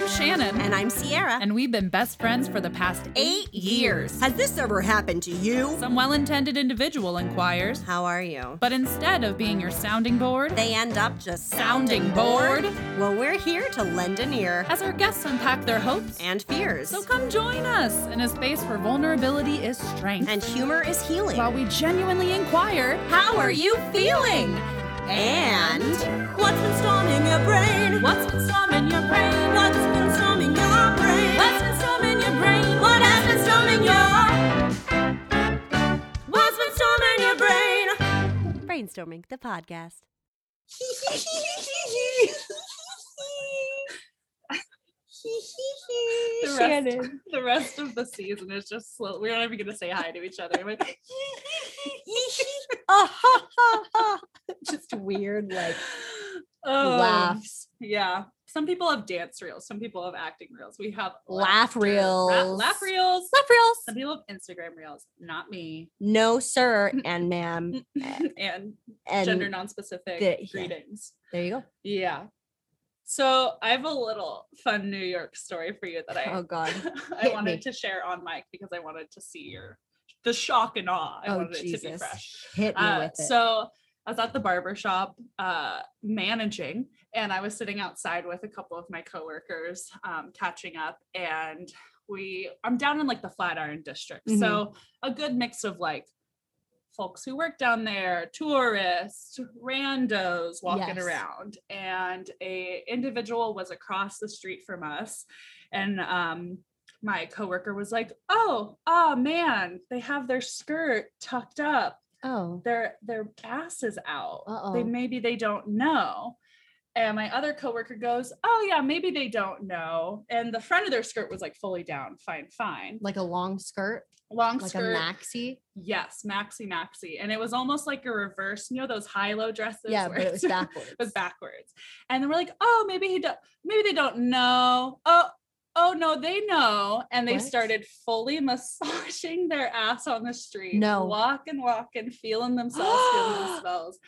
I'm Shannon. And I'm Sierra. And we've been best friends for the past eight years. Has this ever happened to you? Some well intended individual inquires. How are you? But instead of being your sounding board, they end up just sounding bored. Well, we're here to lend an ear as our guests unpack their hopes and fears. So come join us in a space where vulnerability is strength and humor is healing. While we genuinely inquire, How are you feeling? And what's been storming your brain? What's been storming your brain? What's been storming your brain? What's been storming your brain? What has been storming your What's been storming your brain? Brainstorming the podcast. the, rest, the rest of the season is just slow. We're not even gonna say hi to each other. Like, just weird like oh, laughs. Yeah. Some people have dance reels. Some people have acting reels. We have laugh reels. Ra- laugh reels. Laugh reels. Some people have Instagram reels. Not me. No, sir, and ma'am, and, and gender non-specific the, greetings. Yeah. There you go. Yeah. So I have a little fun New York story for you that I oh god I wanted me. to share on mic because I wanted to see your the shock and awe. I oh, wanted Jesus. it to be fresh. Hit me uh, with it. So I was at the barber shop uh, managing, and I was sitting outside with a couple of my coworkers um, catching up, and we I'm down in like the Flatiron district, mm-hmm. so a good mix of like folks who work down there, tourists, randos walking yes. around, and a individual was across the street from us, and um, my coworker was like, "Oh, oh man, they have their skirt tucked up. Oh, their their ass is out. Uh-oh. They maybe they don't know." And my other coworker goes, "Oh yeah, maybe they don't know." And the front of their skirt was like fully down, fine, fine, like a long skirt, long like skirt, a maxi. Yes, maxi, maxi, and it was almost like a reverse. You know those high low dresses? Yeah, but it was backwards. it was backwards. And then we're like, "Oh, maybe he don't. Maybe they don't know." Oh, oh no, they know. And they what? started fully massaging their ass on the street. No. Walking, walking, feeling themselves, feeling themselves.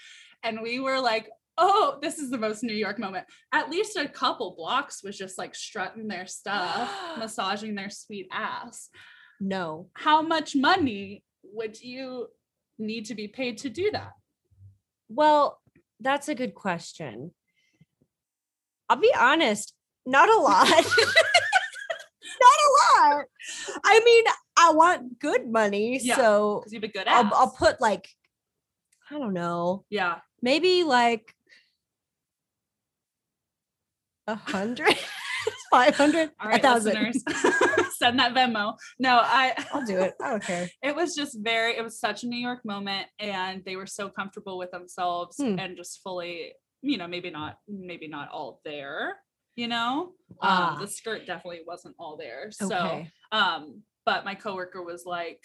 And we were like, oh, this is the most New York moment. At least a couple blocks was just like strutting their stuff, massaging their sweet ass. No. How much money would you need to be paid to do that? Well, that's a good question. I'll be honest, not a lot. not a lot. I mean, I want good money, yeah, so you have a good I'll, I'll put like I don't know. Yeah. Maybe like a hundred, five hundred, a thousand. Send that Venmo. No, I. I'll do it. I don't care. It was just very. It was such a New York moment, and they were so comfortable with themselves hmm. and just fully. You know, maybe not. Maybe not all there. You know, um, the skirt definitely wasn't all there. So, okay. um, but my coworker was like,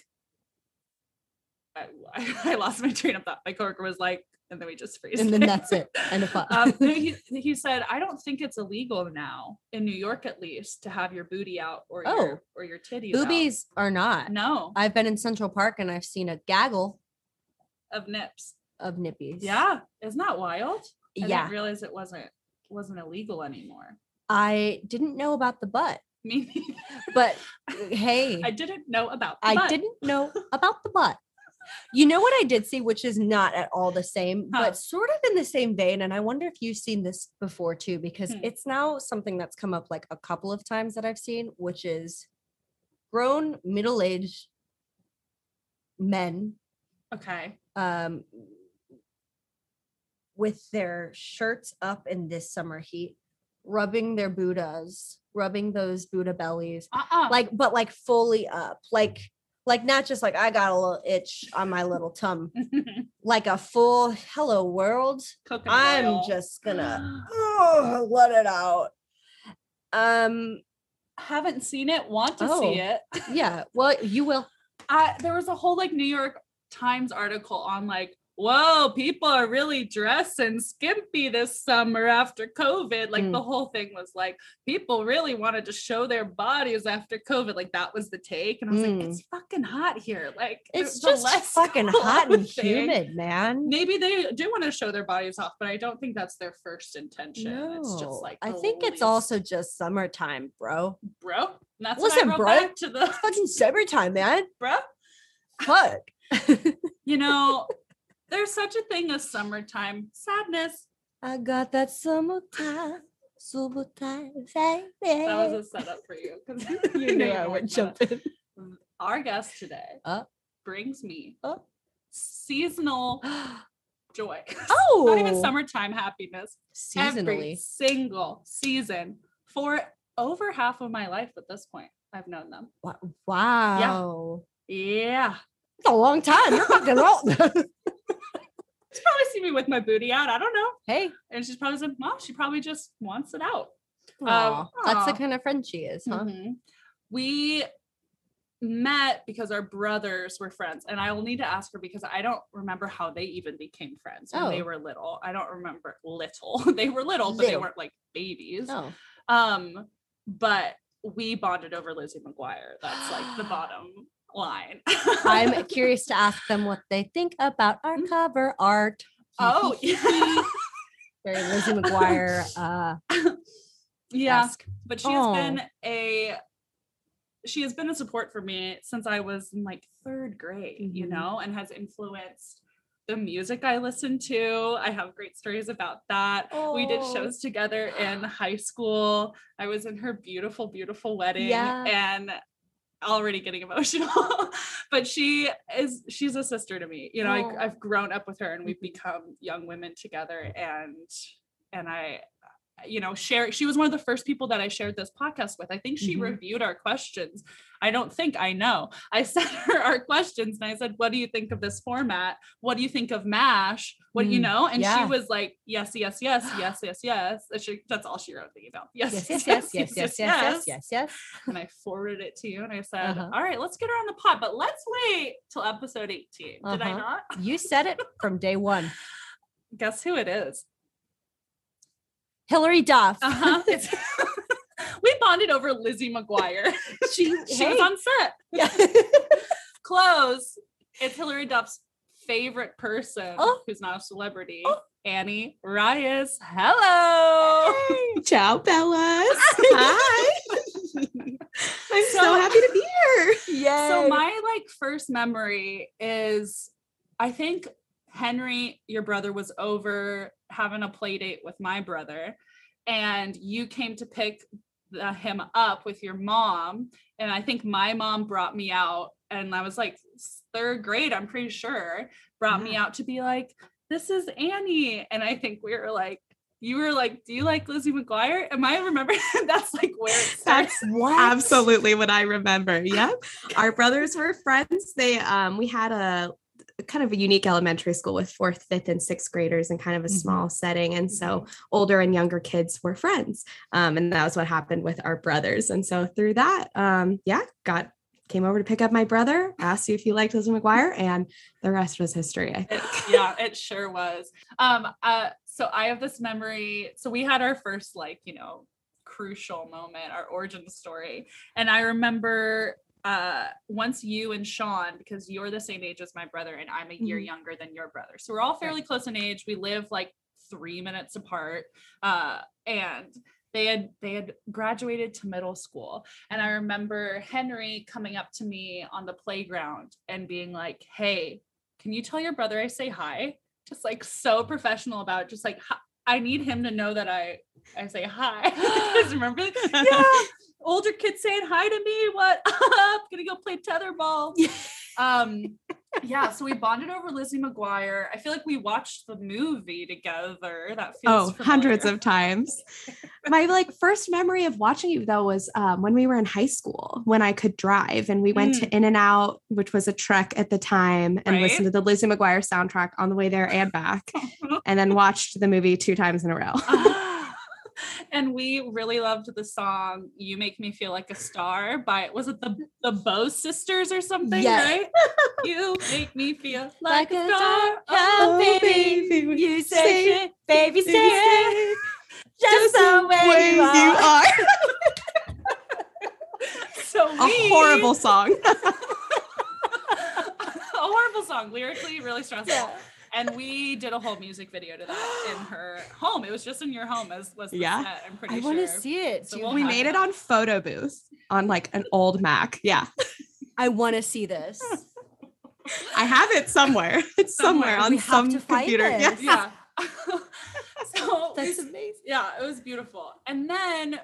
I, I, lost my train of thought. My coworker was like, and then we just freeze. And then that's it. And if um, he, he said, I don't think it's illegal now in New York, at least, to have your booty out or oh, your or your titties. Boobies out. are not. No, I've been in Central Park and I've seen a gaggle of nips of nippies. Yeah, isn't that wild? I yeah, didn't realize it wasn't wasn't illegal anymore. I didn't know about the butt. Me But hey, I didn't know about I butt. didn't know about the butt. You know what I did see, which is not at all the same, huh. but sort of in the same vein. And I wonder if you've seen this before too, because hmm. it's now something that's come up like a couple of times that I've seen, which is grown middle aged men. Okay. Um, with their shirts up in this summer heat, rubbing their Buddhas, rubbing those Buddha bellies, uh-uh. like, but like fully up, like like not just like I got a little itch on my little tum, like a full hello world. Coconut I'm oil. just gonna oh, let it out. Um, haven't seen it. Want to oh, see it? yeah. Well, you will. I there was a whole like New York Times article on like whoa, people are really dressing skimpy this summer after COVID. Like mm. the whole thing was like, people really wanted to show their bodies after COVID. Like that was the take. And I was mm. like, it's fucking hot here. Like it's just less fucking hot and humid, man. Maybe they do want to show their bodies off, but I don't think that's their first intention. No. It's just like I think least. it's also just summertime, bro. Bro. that's Listen, bro. To the fucking summertime, man. Bro. Fuck. you know, there's such a thing as summertime sadness. I got that summertime. Summertime sadness. That was a setup for you because you knew I would jump in. Our guest today uh, brings me uh, seasonal joy. Oh, not even summertime happiness. Seasonally, Every single season for over half of my life at this point. I've known them. Wow. Yeah. Yeah. It's a long time. You're fucking old. she's probably see me with my booty out. I don't know. Hey. And she's probably said, Mom, she probably just wants it out. Um, that's the kind of friend she is, huh? Mm-hmm. We met because our brothers were friends. And I will need to ask her because I don't remember how they even became friends when oh. they were little. I don't remember little. they were little, but little. they weren't like babies. Oh. Um, but we bonded over Lizzie McGuire. That's like the bottom line. I'm curious to ask them what they think about our mm. cover art. Oh, very Lizzie McGuire. Uh, yeah, but she has oh. been a she has been a support for me since I was in like third grade, mm-hmm. you know, and has influenced the music I listen to. I have great stories about that. Oh. We did oh. shows together in high school. I was in her beautiful, beautiful wedding. Yeah. And already getting emotional but she is she's a sister to me you know oh. I, i've grown up with her and we've mm-hmm. become young women together and and i you know share she was one of the first people that i shared this podcast with i think she mm-hmm. reviewed our questions i don't think i know i sent her our questions and i said what do you think of this format what do you think of mash what mm, you know and yeah. she was like yes yes yes yes yes yes she, that's all she wrote the email yes yes yes yes yes yes yes yes, yes, yes. and i forwarded it to you and i said uh-huh. All right let's get her on the pod but let's wait till episode 18 uh-huh. did i uh-huh. not you said it from day one guess who it is Hilary Duff. Uh-huh. we bonded over Lizzie McGuire. she she hey. was on set. Yeah. Close. It's Hilary Duff's favorite person oh. who's not a celebrity. Oh. Annie Reyes. Hello. Hey. Ciao, Bellas. Hi. I'm so, so, happy to be here. Yeah. So my like first memory is I think Henry, your brother, was over having a play date with my brother, and you came to pick the, him up with your mom. And I think my mom brought me out, and I was like third grade, I'm pretty sure, brought yeah. me out to be like, this is Annie. And I think we were like, you were like, "Do you like Lizzie McGuire?" Am I remember? that's like where it starts. That's what? absolutely what I remember. Yep, our brothers were friends. They um, we had a kind of a unique elementary school with fourth, fifth, and sixth graders in kind of a mm-hmm. small setting. And so mm-hmm. older and younger kids were friends. Um, and that was what happened with our brothers. And so through that, um, yeah, got came over to pick up my brother, asked you if you liked Lizzie McGuire, and the rest was history. I think. It, yeah, it sure was. Um, uh, so I have this memory. So we had our first like, you know, crucial moment, our origin story. And I remember uh, once you and Sean, because you're the same age as my brother and I'm a year mm-hmm. younger than your brother. So we're all fairly close in age. We live like three minutes apart. Uh, and they had they had graduated to middle school. And I remember Henry coming up to me on the playground and being like, Hey, can you tell your brother I say hi? Just like so professional about it, just like I need him to know that I I say hi. remember? Yeah older kids saying hi to me. What up? Gonna go play tetherball. um, yeah, so we bonded over Lizzie McGuire. I feel like we watched the movie together. That feels oh, familiar. hundreds of times. My like first memory of watching you though was um, when we were in high school when I could drive and we went mm. to In and Out, which was a trek at the time, and right? listened to the Lizzie McGuire soundtrack on the way there and back, and then watched the movie two times in a row. And we really loved the song "You Make Me Feel Like a Star" by was it the the Beu sisters or something? Yes. Right? you make me feel like, Like a a star, oh, oh, baby, baby, you say it, baby, say it, just Just the the way way you are. So A we- horrible song. a horrible song, lyrically really stressful. Yeah. And we did a whole music video to that in her home. It was just in your home, as was the Yeah. set. I'm pretty I sure. want to see it. So we'll we made it on photo booth on like an old Mac. Yeah. I want to see this. I have it somewhere. It's somewhere, Somewhere. on We some to find computer. Yeah. this. Yeah. so we That's amazing. yeah it was beautiful and then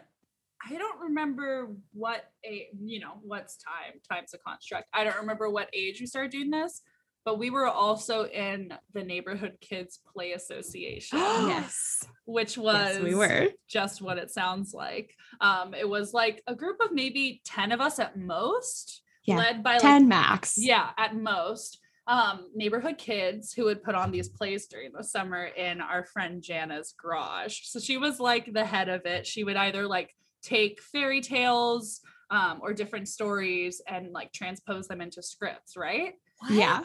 i don't remember what a you know what's time time's a construct i don't remember what age we started doing this but we were also in the neighborhood kids play association yes. which was Yes, we were. just what it sounds like um it was like a group of maybe 10 of us at most Yeah. led by like 10 max. yeah, at most. Um, neighborhood kids who would put on these plays during the summer in our friend Jana's garage. So she was like the head of it. She would either like take fairy tales um, or different stories and like transpose them into scripts, right? Yeah.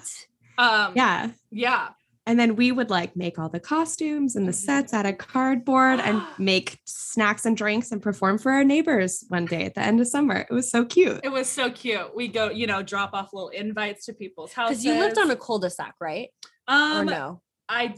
Um, Yeah. yeah. And then we would like make all the costumes and the sets out of cardboard and make snacks and drinks and perform for our neighbors one day at the end of summer. It was so cute. It was so cute. We go, you know, drop off little invites to people's houses. Because you lived on a cul-de-sac, right? um, or no? I,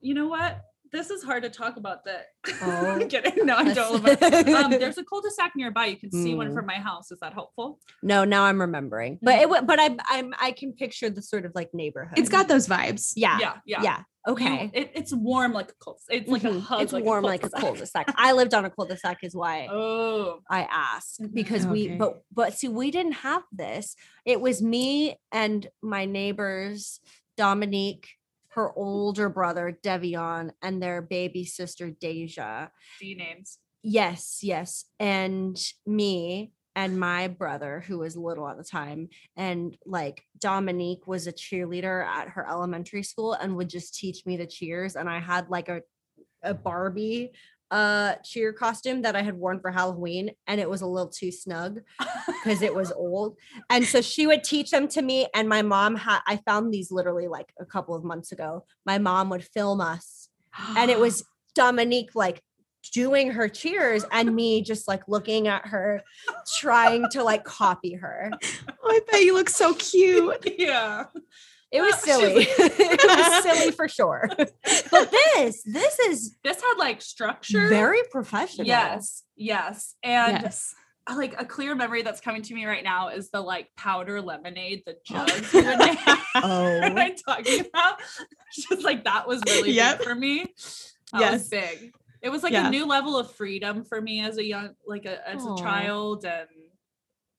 you know what? This is hard to talk about that. Oh. I'm kidding. No, I don't. um, there's a cul-de-sac nearby. You can see one Mm. from my house. Is that helpful? No, now I'm remembering. But it wa- but I I'm I can picture the sort of like neighborhood. It's got those vibes. yeah. Yeah, yeah. Yeah. You- Okay. it, it's warm like a cul. It's like a Mhm. hug. It's like warm a like a cul-de-sac. cul-de-sac. I lived on a cul-de-sac is why Oh, I asked Mhm. because we but but see we didn't have this. It was me and my neighbors Dominique, her older brother Devion, and their baby sister Deja. D names. Yes, yes. And me and my brother, who was little at the time, and like Dominique was a cheerleader at her elementary school and would just teach me the cheers. And I had like a, a Barbie uh cheer costume that I had worn for Halloween, and it was a little too snug because it was old. And so she would teach them to me. And my mom had I found these literally like a couple of months ago. My mom would film us and it was Dominique like doing her cheers and me just like looking at her trying to like copy her Oh, I bet you look so cute. yeah. It was silly it was silly for sure but this this is This had like structure. very professional Yes. Yes. And yes. uh, like a clear memory that's coming to me right now is the like powder lemonade, the jugs we would make. Oh. what am I talking about? Just like that was really Yep. big for me. That Yes. was big. It was like Yeah. a new level of freedom for me as a young, like a, as a child, and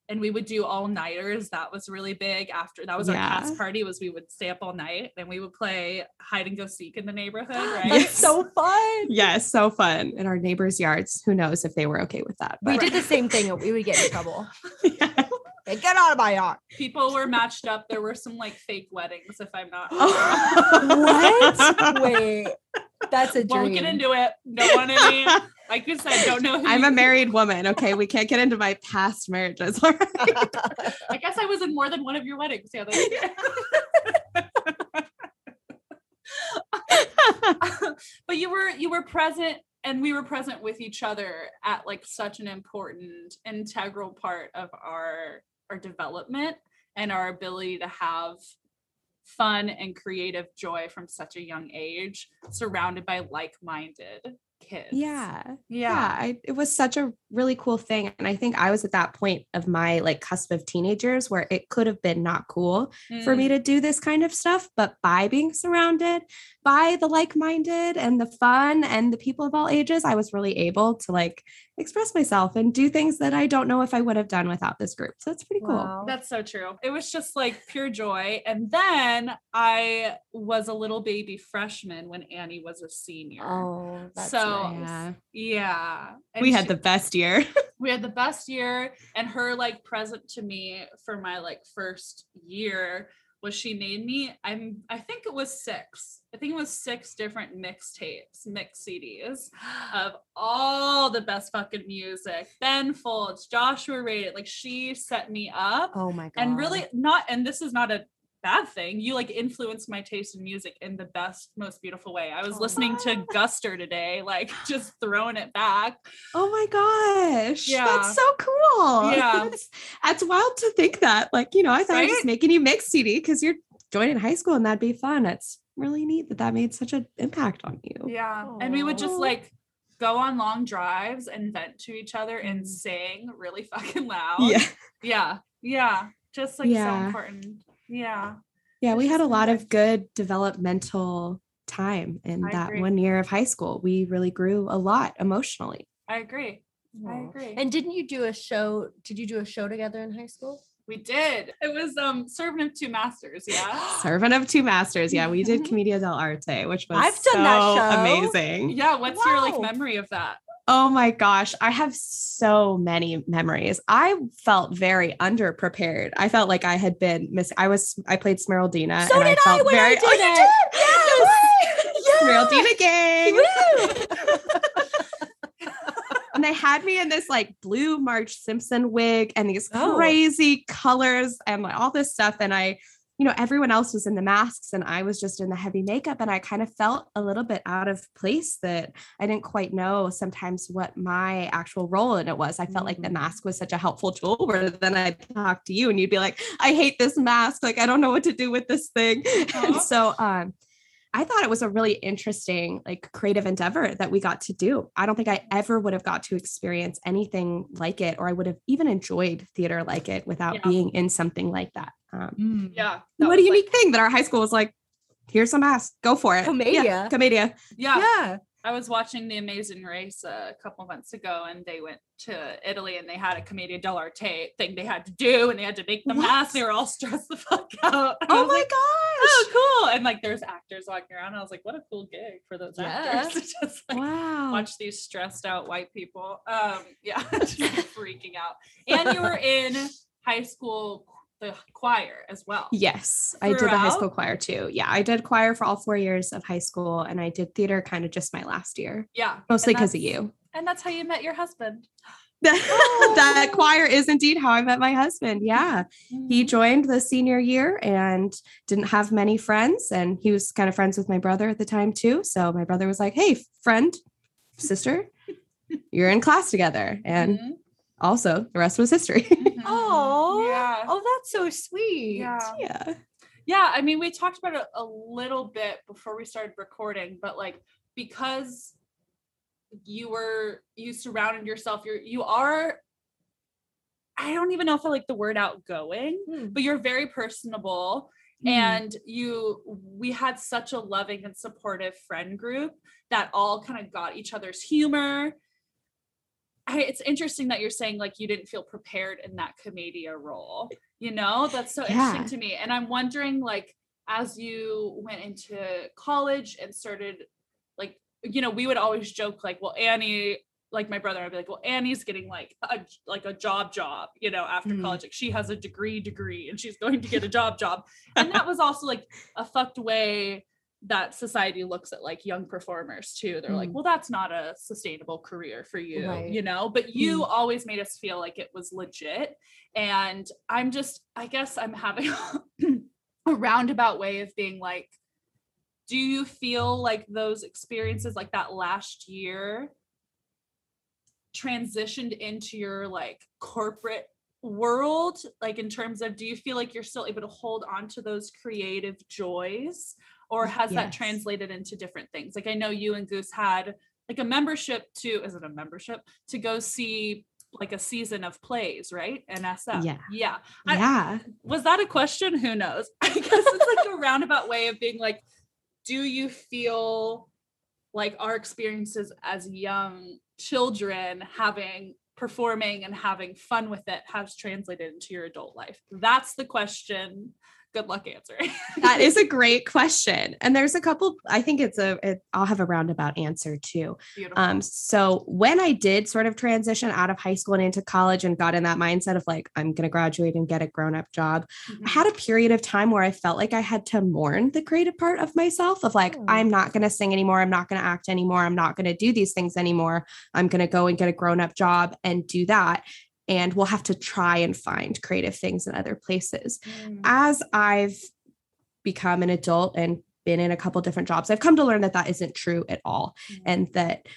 and we would do all nighters. That was really big. After that was our Yeah. cast party. Was we would stay up all night and we would play hide and go seek in the neighborhood. Right? that's Yes. so fun Yes, so fun. In our neighbors' yards. Who knows if they were okay with that? we did the same thing and we would get in trouble Yeah. Like, get out of my yard People were matched up. There were some like fake weddings, if I'm not. what wait that's a dream Won't get into it. No one want any. Like I said, don't know. Who I'm a you- married woman. Okay. We can't get into my past marriages. All right. I guess I was in more than one of your weddings. Yeah. but you were you were present and we were present with each other at like such an important integral part of our our development and our ability to have fun and creative joy from such a young age surrounded by like-minded kids Yeah. yeah Yeah. I, it was such a really cool thing. And I think I was at that point of my like cusp of teenagers where it could have been not cool for Mm. me to do this kind of stuff. But by being surrounded by the like minded and the fun and the people of all ages, I was really able to like express myself and do things that I don't know if I would have done without this group. So it's pretty cool. Wow. That's so true. It was just like pure joy. And then I was a little baby freshman when Annie was a senior. oh that's So, nice. Yeah. Yeah. And We had she- the best year. we had the best year and her like present to me for my like first year was she made me? I'm i think it was six. I think it was six different mixtapes mix cds of all the best fucking music. Ben folds joshua radin like she set me up. Oh my god. and really not and this is not a bad thing you like influenced my taste in music in the best most beautiful way i was Oh. listening to guster today like just throwing it back Oh my gosh. Yeah. That's so cool. Yeah. That's, that's wild to think that. Like, you know, I thought I was just making you mix CD because you're joining high school and that'd be fun. It's really neat that that made such an impact on you. Yeah. And we would just like go on long drives and vent to each other and Mm. sing really fucking loud. Yeah. Yeah. Yeah. Just like so important. Yeah. Yeah. We had a lot of good developmental time in I that agree. one year of high school. We really grew a lot emotionally. I agree. I agree. And didn't you do a show? Did you do a show together in high school? we did. It was um servant of two masters. Yeah. Servant of two masters. Yeah, we did Mhm. Commedia dell'arte, which was I've done that so show. amazing. yeah. What's your like memory of that? Oh my gosh, I have so many memories. I felt very underprepared. I felt like I had been miss. I was I played Smeraldina, So and did I I felt when I very. did oh, you did? Yes. Smeraldina gang. And they had me in this like blue Marge Simpson wig and these Oh. crazy colors and like all this stuff. And I, you know, everyone else was in the masks and I was just in the heavy makeup. And I kind of felt a little bit out of place that I didn't quite know sometimes what my actual role in it was. I felt like the Mm. mask was such a helpful tool where then I'd talk to you and you'd be like, I hate this mask. Like, I don't know what to do with this thing. And so, um, I thought it was a really interesting, like creative endeavor that we got to do. I don't think I ever would have got to experience anything like it, or I would have even enjoyed theater like it without Yeah. being in something like that. Um, Yeah. what a was, like- unique thing that our high school was like, here's some mask, go for it. Commedia. Yeah, Commedia. yeah. Yeah. I was watching The Amazing Race a couple months ago, and they went to Italy, and they had a Commedia dell'arte thing they had to do, and they had to make the mask. What? They were all stressed the fuck out. And Oh my like, gosh. oh, cool! And like, there's actors walking around. I was like, what a cool gig for those Yeah. actors to just like wow. watch these stressed out white people. Um, yeah, just freaking out. And you were in high school, the choir as well. Yes, I did the high school choir too. Yeah, I did choir for all four years of high school, and I did theater kind of just my last year, Yeah, mostly because of you. And that's how you met your husband. that choir is indeed how I met my husband. Yeah. He Mhm. joined the senior year and didn't have many friends. And he was kind of friends with my brother at the time, too. So my brother was like, Hey, friend, sister, you're in class together. And Mhm. Also, the rest was history. Oh, yeah. oh, that's so sweet. Yeah. yeah. Yeah, I mean, we talked about it a little bit before we started recording, but like because you were you surrounded yourself, you're you are I don't even know if I like the word outgoing, Hmm. but you're very personable Mm. and you we had such a loving and supportive friend group that all kind of got each other's humor. I, it's interesting that you're saying like you didn't feel prepared in that commedia role. You know, that's so interesting to me. And I'm wondering, like, as you went into college and started, like, you know, we would always joke, like, well, Annie, like my brother, I'd be like, well, Annie's getting like a like a job job, you know, after Mm. college. Like she has a degree degree and she's going to get a job job. And that was also like a fucked way that society looks at like young performers too. They're like, Mm. well, that's not a sustainable career for you, Right. you know, but you always made us feel like it was legit. And I'm just, I guess I'm having a roundabout way of being like, do you feel like those experiences, like that last year, transitioned into your like corporate world? Like, in terms of, do you feel like you're still able to hold on to those creative joys? Or has that translated into different things? Like, I know you and Goose had like a membership to, is it a membership to go see like a season of plays, right? And SF. Yeah. Yeah. I- Yeah. was that a question? Who knows? I guess it's like a roundabout way of being like, do you feel like our experiences as young children having performing and having fun with it has translated into your adult life? That's the question good luck answering. that is a great question. And there's a couple, I think it's a, it, I'll have a roundabout answer too. Beautiful. Um, so when I did sort of transition out of high school and into college and got in that mindset of like, I'm going to graduate and get a grown up job, mm-hmm. I had a period of time where I felt like I had to mourn the creative part of myself of like, oh. I'm not going to sing anymore. I'm not going to act anymore. I'm not going to do these things anymore. I'm going to go and get a grown up job and do that and we'll have to try and find creative things in other places. Mm. As I've become an adult and been in a couple different jobs, I've come to learn that that isn't true at all mm. and that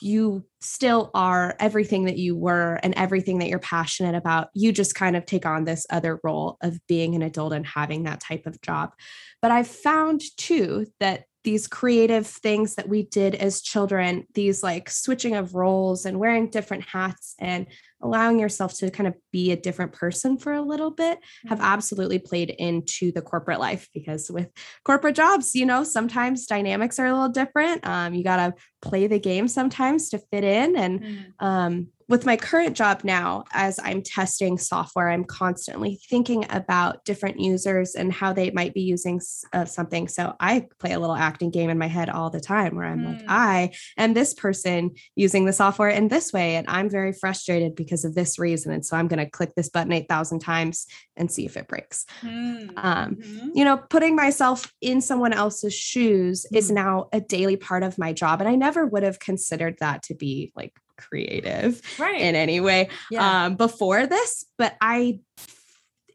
you still are everything that you were and everything that you're passionate about. You just kind of take on this other role of being an adult and having that type of job. But I've found too that these creative things that we did as children, these like switching of roles and wearing different hats and allowing yourself to kind of be a different person for a little bit have mm-hmm. absolutely played into the corporate life because with corporate jobs you know sometimes dynamics are a little different um, you got to play the game sometimes to fit in and mm. um, with my current job now, as I'm testing software, I'm constantly thinking about different users and how they might be using uh, something. So I play a little acting game in my head all the time where I'm mm. like, I am this person using the software in this way, and I'm very frustrated because of this reason. And so I'm going to click this button 8,000 times and see if it breaks. Mm. Um, mm-hmm. You know, putting myself in someone else's shoes mm. is now a daily part of my job. And I never would have considered that to be like creative right. in any way yeah. um, before this, but I,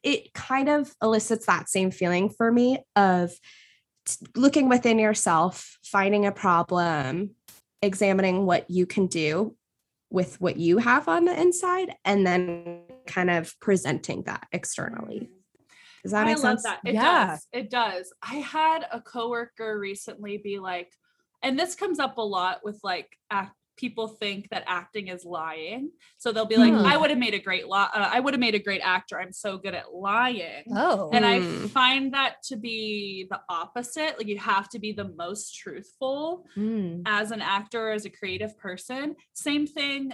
it kind of elicits that same feeling for me of t- looking within yourself, finding a problem, examining what you can do with what you have on the inside, and then kind of presenting that externally. Does that make I sense? That. It yeah. does. It does. I had a coworker recently be like, and this comes up a lot with like act people think that acting is lying. So they'll be like, mm. I would have made a great uh, I would have made a great actor. I'm so good at lying. Oh. And I hmm. find that to be the opposite. Like you have to be the most truthful mm. as an actor, as a creative person. Same thing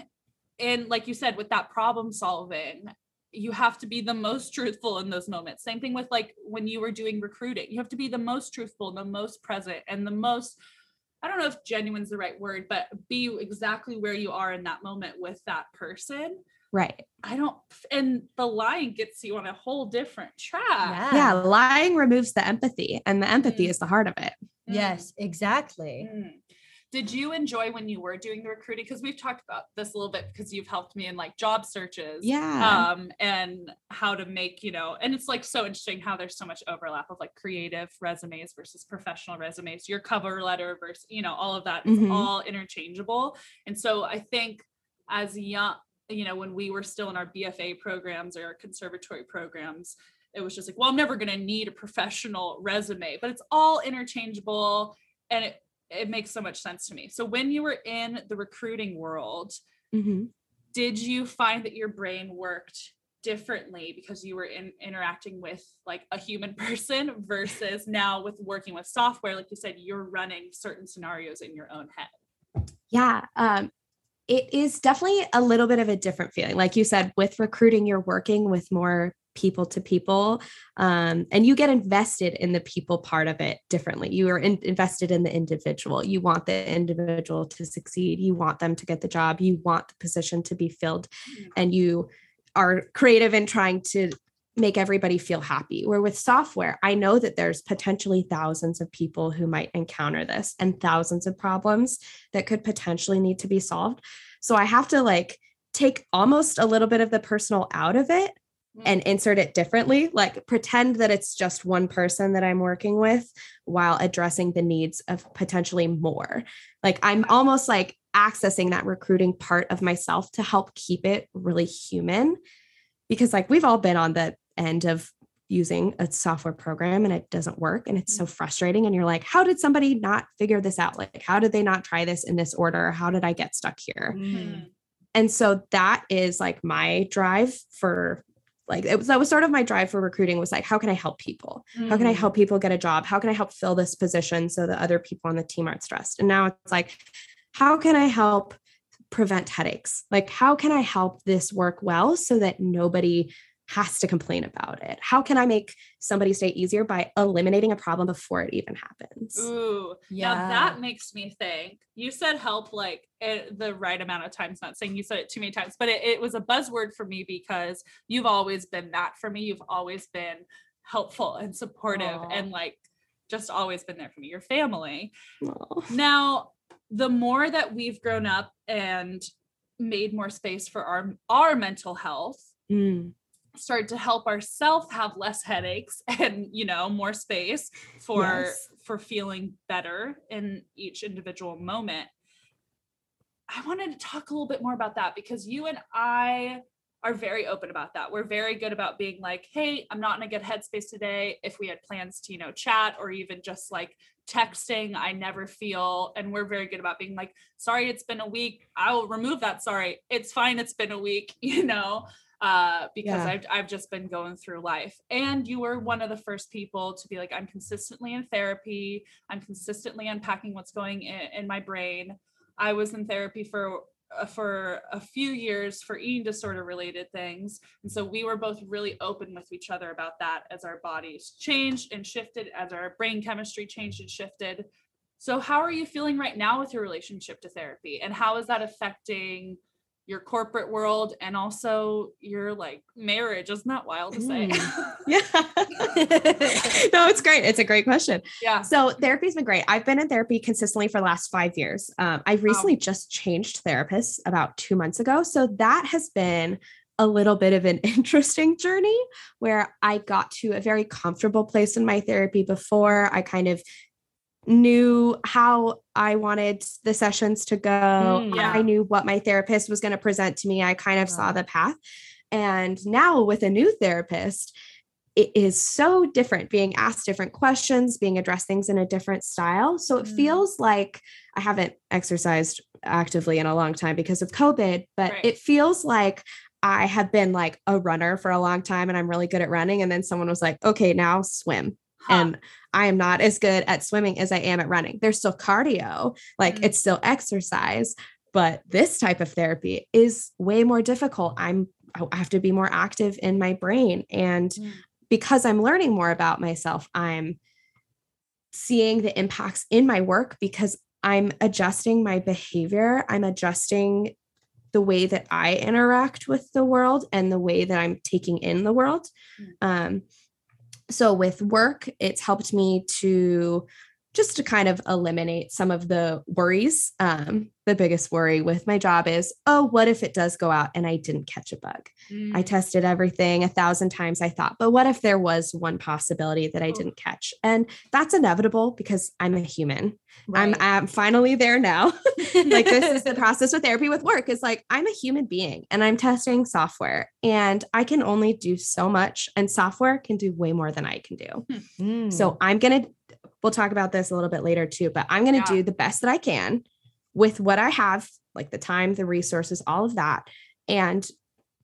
in like you said with that problem solving you have to be the most truthful in those moments. Same thing with like when you were doing recruiting. You have to be the most truthful, the most present, and the most I don't know if genuine is the right word, but be exactly where you are in that moment with that person. Right. I don't, and the lying gets you on a whole different track. Yeah. yeah lying removes the empathy, and the empathy mm. is the heart of it. Yes, exactly. Mm did you enjoy when you were doing the recruiting? Because we've talked about this a little bit because you've helped me in like job searches yeah. um and how to make you know and it's like so interesting how there's so much overlap of like creative resumes versus professional resumes. Your cover letter versus you know all of that is mm-hmm. all interchangeable. And so i think as young you know when we were still in our bfa programs or our conservatory programs it was just like well i'm never going to need a professional resume but it's all interchangeable and it it makes so much sense to me. So when you were in the recruiting world, mm-hmm. did you find that your brain worked differently because you were in interacting with like a human person versus now with working with software like you said you're running certain scenarios in your own head yeah um it is definitely a little bit of a different feeling like you said with recruiting you're working with more people to people um, and you get invested in the people part of it differently. You are in, invested in the individual. You want the individual to succeed. You want them to get the job. You want the position to be filled. And you are creative in trying to make everybody feel happy. Where with software i know that there's potentially thousands of people who might encounter this and thousands of problems that could potentially need to be solved. So i have to like take almost a little bit of the personal out of it and insert it differently like pretend that it's just one person that i'm working with while addressing the needs of potentially more. Like i'm almost like accessing that recruiting part of myself to help keep it really human because like we've all been on the end of using a software program and it doesn't work and it's so mm-hmm. frustrating and you're like how did somebody not figure this out? Like how did they not try this in this order? How did i get stuck here? Mm-hmm. and so that is like my drive for like it was that was sort of my drive for recruiting was like how can i help people mm-hmm. how can i help mm. people get a job how can i help fill this position so that other people on the team aren't stressed and now it's like how can i help prevent headaches like how can i help this work well so that nobody has to complain about it? How can I make somebody's day easier by eliminating a problem before it even happens? Ooh, yeah. Now that makes me think. You said help like it, the right amount of times, not saying you said it too many times, but it, it was a buzzword for me because you've always been that for me. You've always been helpful and supportive Aww. and like just always been there for me, your family. Aww. Now, the more that we've grown up and made more space for our our mental health, mm. Started to help ourselves have less headaches and you know more space for yes. for feeling better in each individual moment. I wanted to talk a little bit more about that because you and I are very open about that. We're very good about being like, hey, I'm not in a good headspace today. If we had plans to, you know, chat or even just like texting, I never feel. And we're very good about being like, sorry, it's been a week. I'll remove that. Sorry, it's fine. It's been a week, you know, uh, because yeah. I've, I've just been going through life. And you were one of the first people to be like, I'm consistently in therapy. I'm consistently unpacking what's going in, in my brain. I was in therapy for uh, for a few years for eating disorder related things. And so we were both really open with each other about that as our bodies changed and shifted, as our brain chemistry changed and shifted. So, how are you feeling right now with your relationship to therapy? And how is that affecting your corporate world and also your like marriage. Isn't that wild to say? Mm. yeah. no, it's great. It's a great question. Yeah. So therapy's been great. I've been in therapy consistently for the last five years. Um, I recently wow. just changed therapists about two months ago. So that has been a little bit of an interesting journey where I got to a very comfortable place in my therapy before. I kind of knew how I wanted the sessions to go. Mm, yeah. I knew what my therapist was going to present to me. I kind of saw the path. And now with a new therapist, it is so different being asked different questions, being addressed things in a different style. So it mm. feels like I haven't exercised actively in a long time because of COVID, but right. it feels like I have been like a runner for a long time and I'm really good at running. And then someone was like, okay, now swim. Huh. And I am not as good at swimming as I am at running. There's still cardio, like mm-hmm. it's still exercise, but this type of therapy is way more difficult. I'm I have to be more active in my brain and mm. because I'm learning more about myself, I'm seeing the impacts in my work because I'm adjusting my behavior, I'm adjusting the way that I interact with the world and the way that I'm taking in the world. Mm. Um, so with work, it's helped me to just to kind of eliminate some of the worries. Um, the biggest worry with my job is, oh, what if it does go out and I didn't catch a bug? Mm. I tested everything a thousand times. I thought, but what if there was one possibility that I oh. didn't catch? And that's inevitable because I'm a human. Right. I'm, I'm finally there now. like this is the process with therapy with work is like I'm a human being and I'm testing software and I can only do so much and software can do way more than I can do. Mm. So I'm going to we'll talk about this a little bit later too, but I'm going to yeah. do the best that I can with what I have, like the time, the resources, all of that. And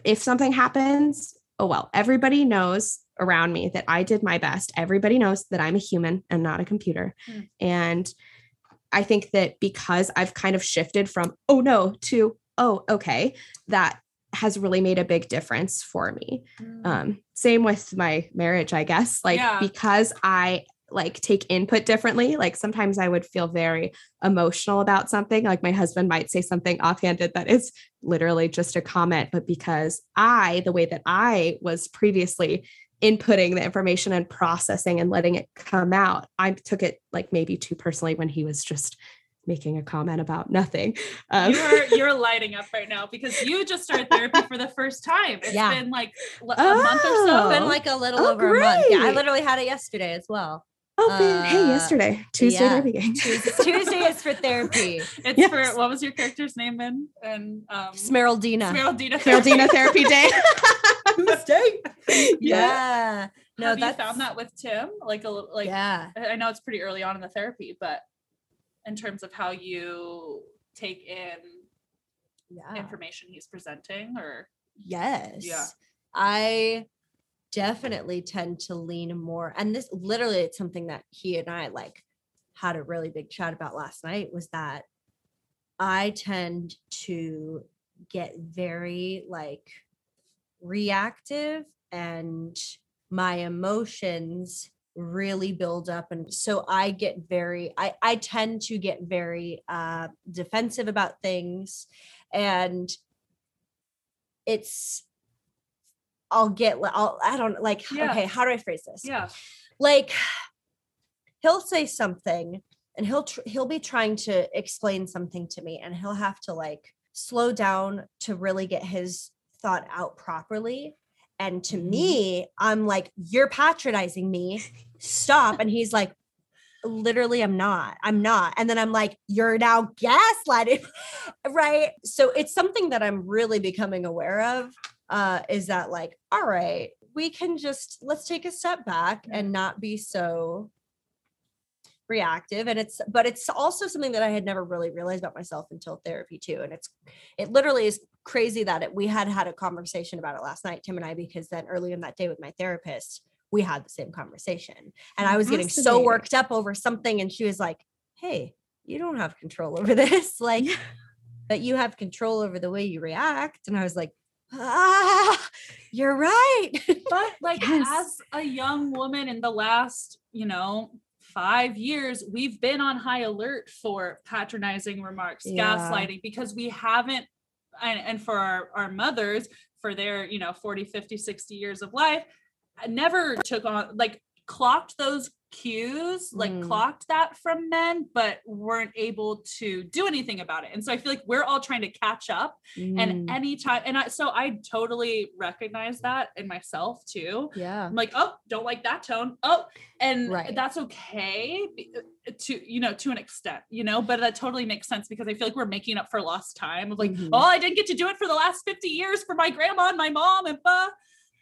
if something happens, oh well, everybody knows around me that I did my best. Everybody knows that I'm a human and not a computer. Mm. And I think that because I've kind of shifted from, oh no, to, oh, okay, that has really made a big difference for me. Mm. Um, same with my marriage, I guess. Like, yeah. because I like take input differently. Like sometimes I would feel very emotional about something. Like my husband might say something offhanded that is literally just a comment, but because I, the way that I was previously inputting the information and processing and letting it come out, I took it like maybe too personally when he was just making a comment about nothing. Um, you're you're lighting up right now because you just started therapy for the first time. It's yeah. been like a oh, month or so. It's been like a little oh, over great. a month. Yeah, I literally had it yesterday as well. Oh, uh, hey, yesterday, Tuesday yeah. therapy gang. Tuesday is for therapy. It's yes. for what was your character's name in? And um, Smeraldina. Smeraldina. Smeraldina therapy day. Mistake. Yeah. yeah. No, Have you found that with Tim? Like a little, like. Yeah. I know it's pretty early on in the therapy, but in terms of how you take in yeah. information he's presenting, or yes, yeah, I definitely tend to lean more and this literally it's something that he and I like had a really big chat about last night was that I tend to get very like reactive and my emotions really build up and so i get very i i tend to get very uh defensive about things and it's i'll get i'll i don't like Yeah. okay how do i phrase this? Yeah. like he'll say something and he'll tr- he'll be trying to explain something to me and he'll have to like slow down to really get his thought out properly. And to Mhm. me i'm like you're patronizing me. Stop. And he's like literally i'm not. I'm not. And then i'm like you're now gaslighting right? So it's something that i'm really becoming aware of uh is that like all right we can just let's take a step back and not be so reactive. And it's but it's also something that i had never really realized about myself until therapy too and it's it literally is crazy that it, we had had a conversation about it last night tim and i because then earlier in that day with my therapist we had the same conversation. And i was getting so worked up over something and she was like hey you don't have control over this like but you have control over the way you react. And i was like ah you're right But like Yes. as a young woman in the last, you know, five years, we've been on high alert for patronizing remarks, Yeah. gaslighting, because we haven't, and, and for our, our mothers, for their, you know, 40, 50, 60 years of life, I never took on like clocked those cues, like Mm. clocked that from men, but weren't able to do anything about it. And so I feel like we're all trying to catch up Mm, and anytime and i so i totally recognize that in myself too yeah i'm like oh don't like that tone oh and Right. that's okay uh, to you know to an extent you know but that totally makes sense because i feel like we're making up for lost time of like Mhm. oh i didn't get to do it for the last 50 years for my grandma and my mom and blah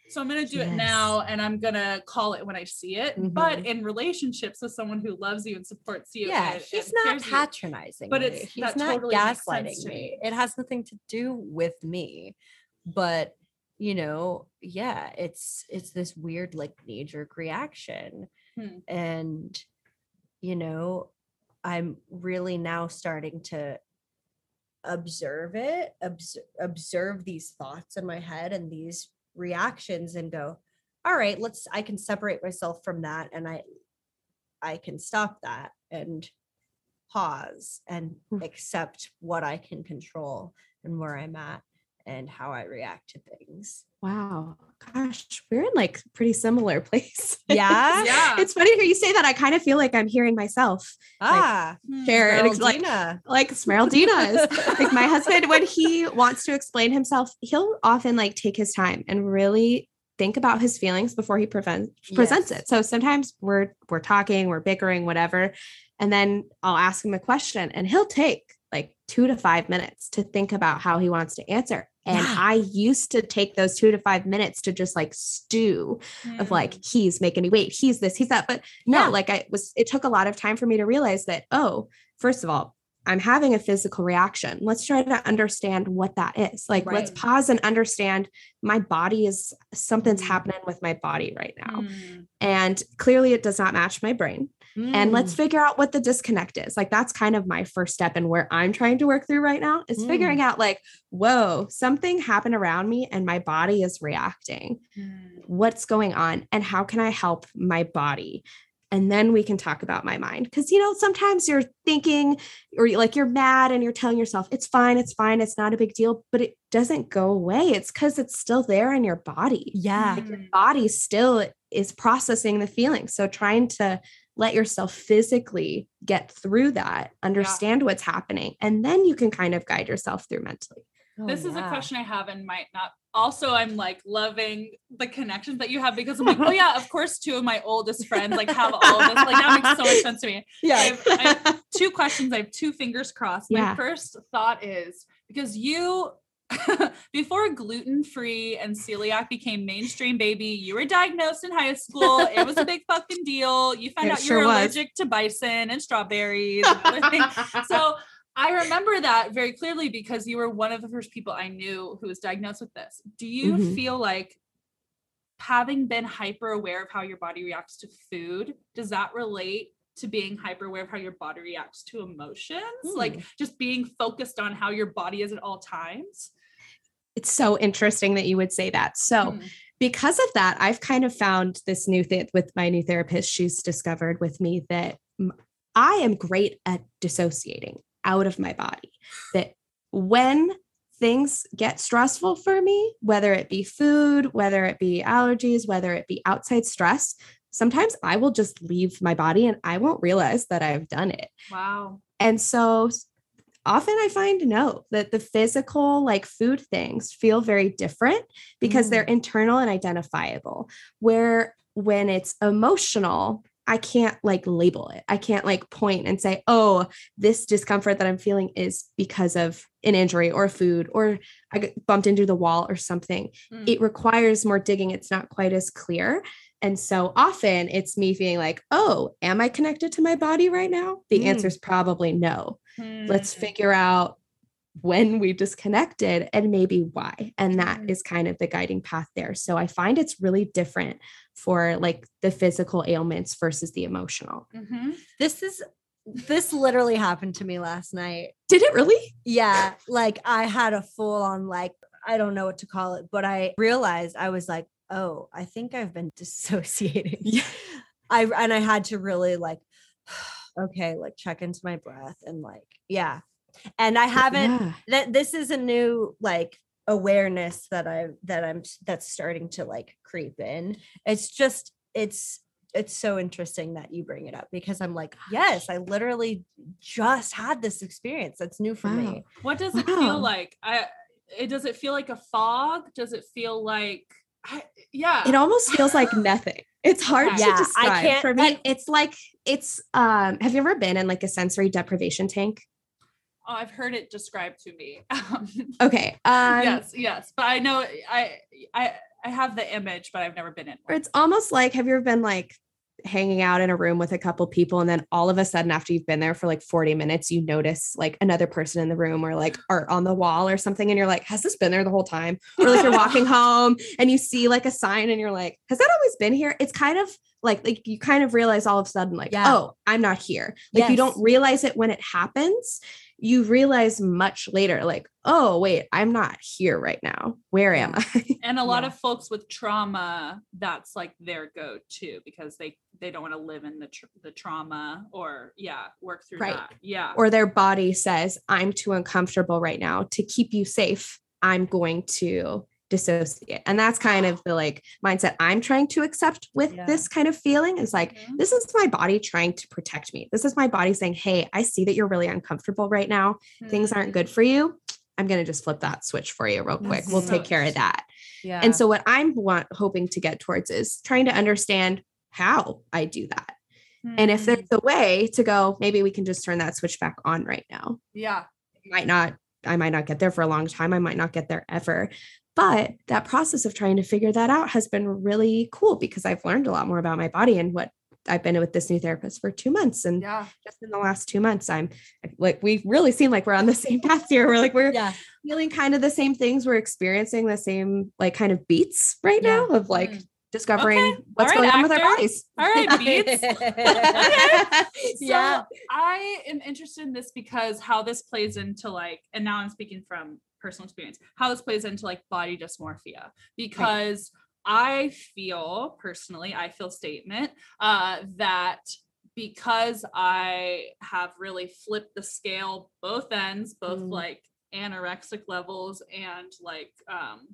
so i'm going to do it now and i'm going to call it when i see it but Mhm. in relationships with someone who loves you and supports you yeah and- he's and not cares you- patronizing but me. it's- he's not totally gaslighting me me. it has nothing to do with me but you know yeah it's it's this weird like knee jerk reaction Hmm. and you know i'm really now starting to observe it obs- observe these thoughts in my head and these reactions and go all right let's i can separate myself from that and i i can stop that and pause and Mm. accept what i can control and where i'm at and how i react to things Wow. Gosh, we're in like pretty similar place. yeah yeah it's funny to hear you say that. I kind of feel like I'm hearing myself ah Hmm. share and ex- like, like Smeraldina is like my husband when he wants to explain himself, he'll often like take his time and really think about his feelings before he prevent, presents Yes. it. So sometimes we're we're talking, we're bickering, whatever, and then I'll ask him a question and he'll take 2 to 5 minutes to think about how he wants to answer. And Yeah. I used to take those 2 to 5 minutes to just like stew of like Hmm. he's making me wait he's this he's that but no Yeah. like i was it took a lot of time for me to realize that oh first of all i'm having a physical reaction let's try to understand what that is like let's pause and understand my body is something's Mm. happening with my body right now Hmm. and clearly it does not match my brain and let's Mm. figure out what the disconnect is like that's kind of my first step and where i'm trying to work through right now is Mm. figuring out like whoa something happened around me and my body is reacting Hmm. what's going on and how can I help my body? And then we can talk about my mind. Cause you know, sometimes you're thinking or like you're mad and you're telling yourself, it's fine, it's fine, it's not a big deal, but it doesn't go away. It's because it's still there in your body. yeah Like your Mm. body still is processing the feeling. So trying to let yourself physically get through that, understand what's happening, and then you can kind of guide yourself through mentally. Oh, this is a question I have and might not. Also, I'm like loving the connections that you have because I'm like, oh yeah, of course, two of my oldest friends like have all this. Like that makes so much sense to me. I yeah have, I have two questions. I have two fingers crossed. My Yeah. first thought is because you before gluten free and celiac became mainstream, baby, you were diagnosed in high school. It was a big fucking deal. You found It out sure you're was. allergic to bison and strawberries and. So I remember that very clearly because you were one of the first people I knew who was diagnosed with this. Do you Mhm. feel like having been hyper aware of how your body reacts to food, does that relate to being hyper aware of how your body reacts to emotions? Like just being focused on how your body is at all times? It's so interesting that you would say that. So, mm. because of that, I've kind of found this new thing with my new therapist. She's discovered with me that I am great at dissociating out of my body. That when things get stressful for me, whether it be food, whether it be allergies, whether it be outside stress, sometimes I will just leave my body and I won't realize that I've done it. Wow. And so often I find no, that the physical, like food things, feel very different because mm. they're internal and identifiable. Where when it's emotional, I can't like label it. I can't like point and say, oh, this discomfort that I'm feeling is because of an injury or food or I bumped into the wall or something. Mm. It requires more digging. It's not quite as clear. And so often it's me feeling like, oh, am I connected to my body right now? The mm. answer is probably no. Mm. Let's figure out when we disconnected and maybe why. And that mm. is kind of the guiding path there. So I find it's really different for like the physical ailments versus the emotional. Mm-hmm. This is this literally happened to me last night. Did it really? Yeah. Like I had a full on like I don't know what to call it, but I realized I was like, oh, I think I've been dissociating. Yeah. I and I had to really like okay, like check into my breath and like, yeah. And I haven't yeah. that this is a new like awareness that I that I'm that's starting to like creep in. It's just it's it's so interesting that you bring it up because I'm like, yes, I literally just had this experience. That's new for wow. me. What does it wow. feel like? I it does it feel like a fog? Does it feel like I, yeah. It almost feels like nothing. It's hard okay. to describe. I can't, For me, it's like it's um have you ever been in like a sensory deprivation tank? Oh, I've heard it described to me. okay. Um, yes, yes, but I know I I I have the image, but I've never been in. It's almost like have you ever been like hanging out in a room with a couple people and then all of a sudden after you've been there for like 40 minutes you notice like another person in the room or like art on the wall or something and you're like has this been there the whole time or like you're walking home and you see like a sign and you're like has that always been here it's kind of like like you kind of realize all of a sudden like yeah. oh i'm not here like yes. you don't realize it when it happens you realize much later, like, oh, wait, I'm not here right now. Where am I? and a lot yeah. of folks with trauma, that's like their go to because they they don't want to live in the tr- the trauma or yeah, work through right. that. Yeah. Or their body says, I'm too uncomfortable right now to keep you safe. I'm going to dissociate. And that's kind of the like mindset I'm trying to accept with yeah. this kind of feeling is like, mm-hmm. this is my body trying to protect me. This is my body saying, Hey, I see that you're really uncomfortable right now. Mm-hmm. Things aren't good for you. I'm going to just flip that switch for you real quick. We'll take care of that. Yeah. And so what I'm want, hoping to get towards is trying to understand how I do that. Mm-hmm. And if there's mm. a way to go, maybe we can just turn that switch back on right now. Yeah. might not I might not get there for a long time. I might not get there ever. But that process of trying to figure that out has been really cool because I've learned a lot more about my body and what I've been with this new therapist for two months. And yeah. just in the last two months, I'm like, we really seem like we're on the same path here. We're like, we're yeah. feeling kind of the same things. We're experiencing the same like kind of beats right yeah. now of like mm. discovering okay. what's right, going actors. on with our bodies. All right, beats. okay. So yeah. I am interested in this because how this plays into like, and now I'm speaking from personal experience how this plays into like body dysmorphia because right. i feel personally i feel statement uh that because i have really flipped the scale both ends both mm. like anorexic levels and like um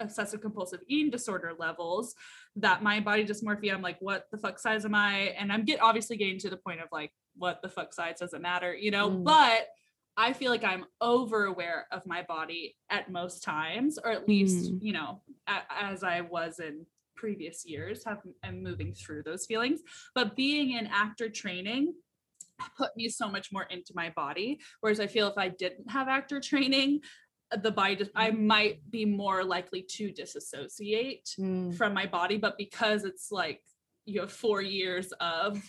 obsessive compulsive eating disorder levels that my body dysmorphia i'm like what the fuck size am i and i'm get obviously getting to the point of like what the fuck size doesn't matter you know mm. but I feel like I'm over aware of my body at most times, or at least, mm. you know, a, as I was in previous years, have I'm moving through those feelings. But being in actor training put me so much more into my body. Whereas I feel if I didn't have actor training, the body just I might be more likely to disassociate mm. from my body. But because it's like you have four years of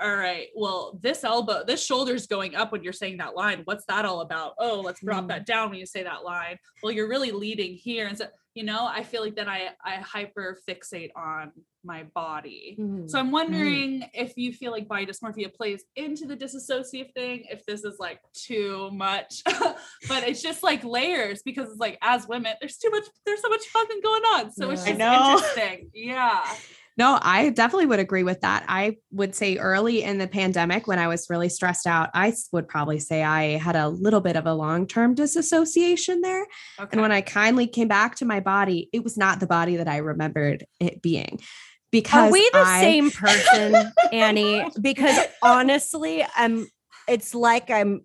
all right, well, this elbow, this shoulder's going up when you're saying that line. What's that all about? Oh, let's drop Mm. that down when you say that line. Well, you're really leading here. And so, you know, I feel like then I I hyper fixate on my body. Mm. So I'm wondering if you feel like body dysmorphia plays into the disassociative thing, if this is like too much, but it's just like layers because it's like as women, there's too much, there's so much fucking going on. So it's just I know. interesting. Yeah. No, I definitely would agree with that. I would say early in the pandemic, when I was really stressed out, I would probably say I had a little bit of a long term disassociation there. Okay. And when I kindly came back to my body, it was not the body that I remembered it being. Because Are we the I- same person, Annie? Because honestly, I'm. It's like I'm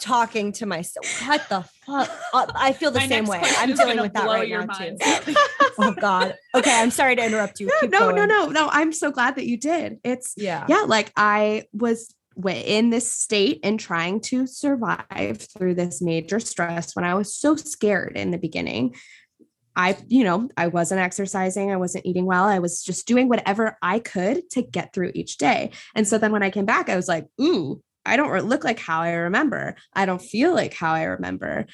talking to myself. What the fuck? Uh, I feel the My same way. I'm dealing with that right now too. oh God. Okay, I'm sorry to interrupt you. Keep no, no, going. no, no. I'm so glad that you did. It's Yeah. yeah, like I was in this state and trying to survive through this major stress when I was so scared in the beginning. I, you know, I wasn't exercising, I wasn't eating well. I was just doing whatever I could to get through each day. And so then when I came back, I was like, ooh, I don't look like how I remember. I don't feel like how I remember.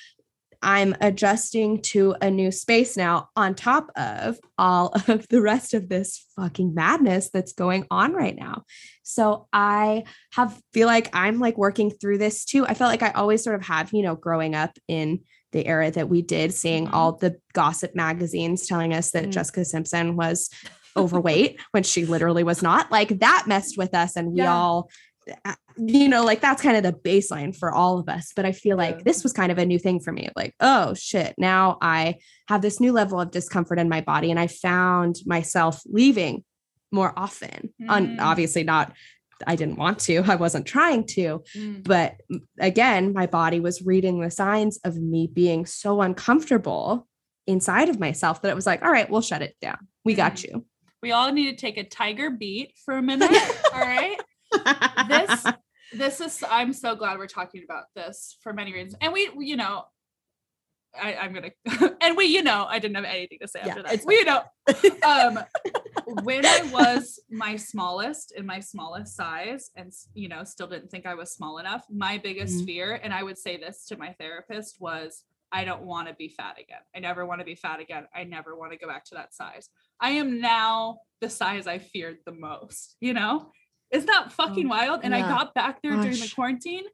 I'm adjusting to a new space now on top of all of the rest of this fucking madness that's going on right now. So I have feel like I'm like working through this too. I felt like I always sort of have, you know, growing up in the era that we did, seeing Mhm. all the gossip magazines telling us that Mm. Jessica Simpson was overweight when she literally was not. Like that messed with us and we Yeah. all you know, like that's kind of the baseline for all of us. But I feel like Yeah. this was kind of a new thing for me. Like, oh shit, now I have this new level of discomfort in my body. And I found myself leaving more often. Mm. obviously, not, I didn't want to, I wasn't trying to. Mm. But again, my body was reading the signs of me being so uncomfortable inside of myself that it was like, all right, we'll shut it down. We got Mm. you. We all need to take a tiger beat for a minute. all right. This this is I'm so glad we're talking about this for many reasons. And we, you know, I, I'm gonna and we, you know, I didn't have anything to say Yeah, after that. it's We, you know, um when I was my smallest in my smallest size and you know, still didn't think I was small enough, my biggest Mhm. fear, and I would say this to my therapist, was I don't want to be fat again. I never want to be fat again. I never want to go back to that size. I am now the size I feared the most, you know? Isn't that fucking oh, wild? And I got back there during the quarantine.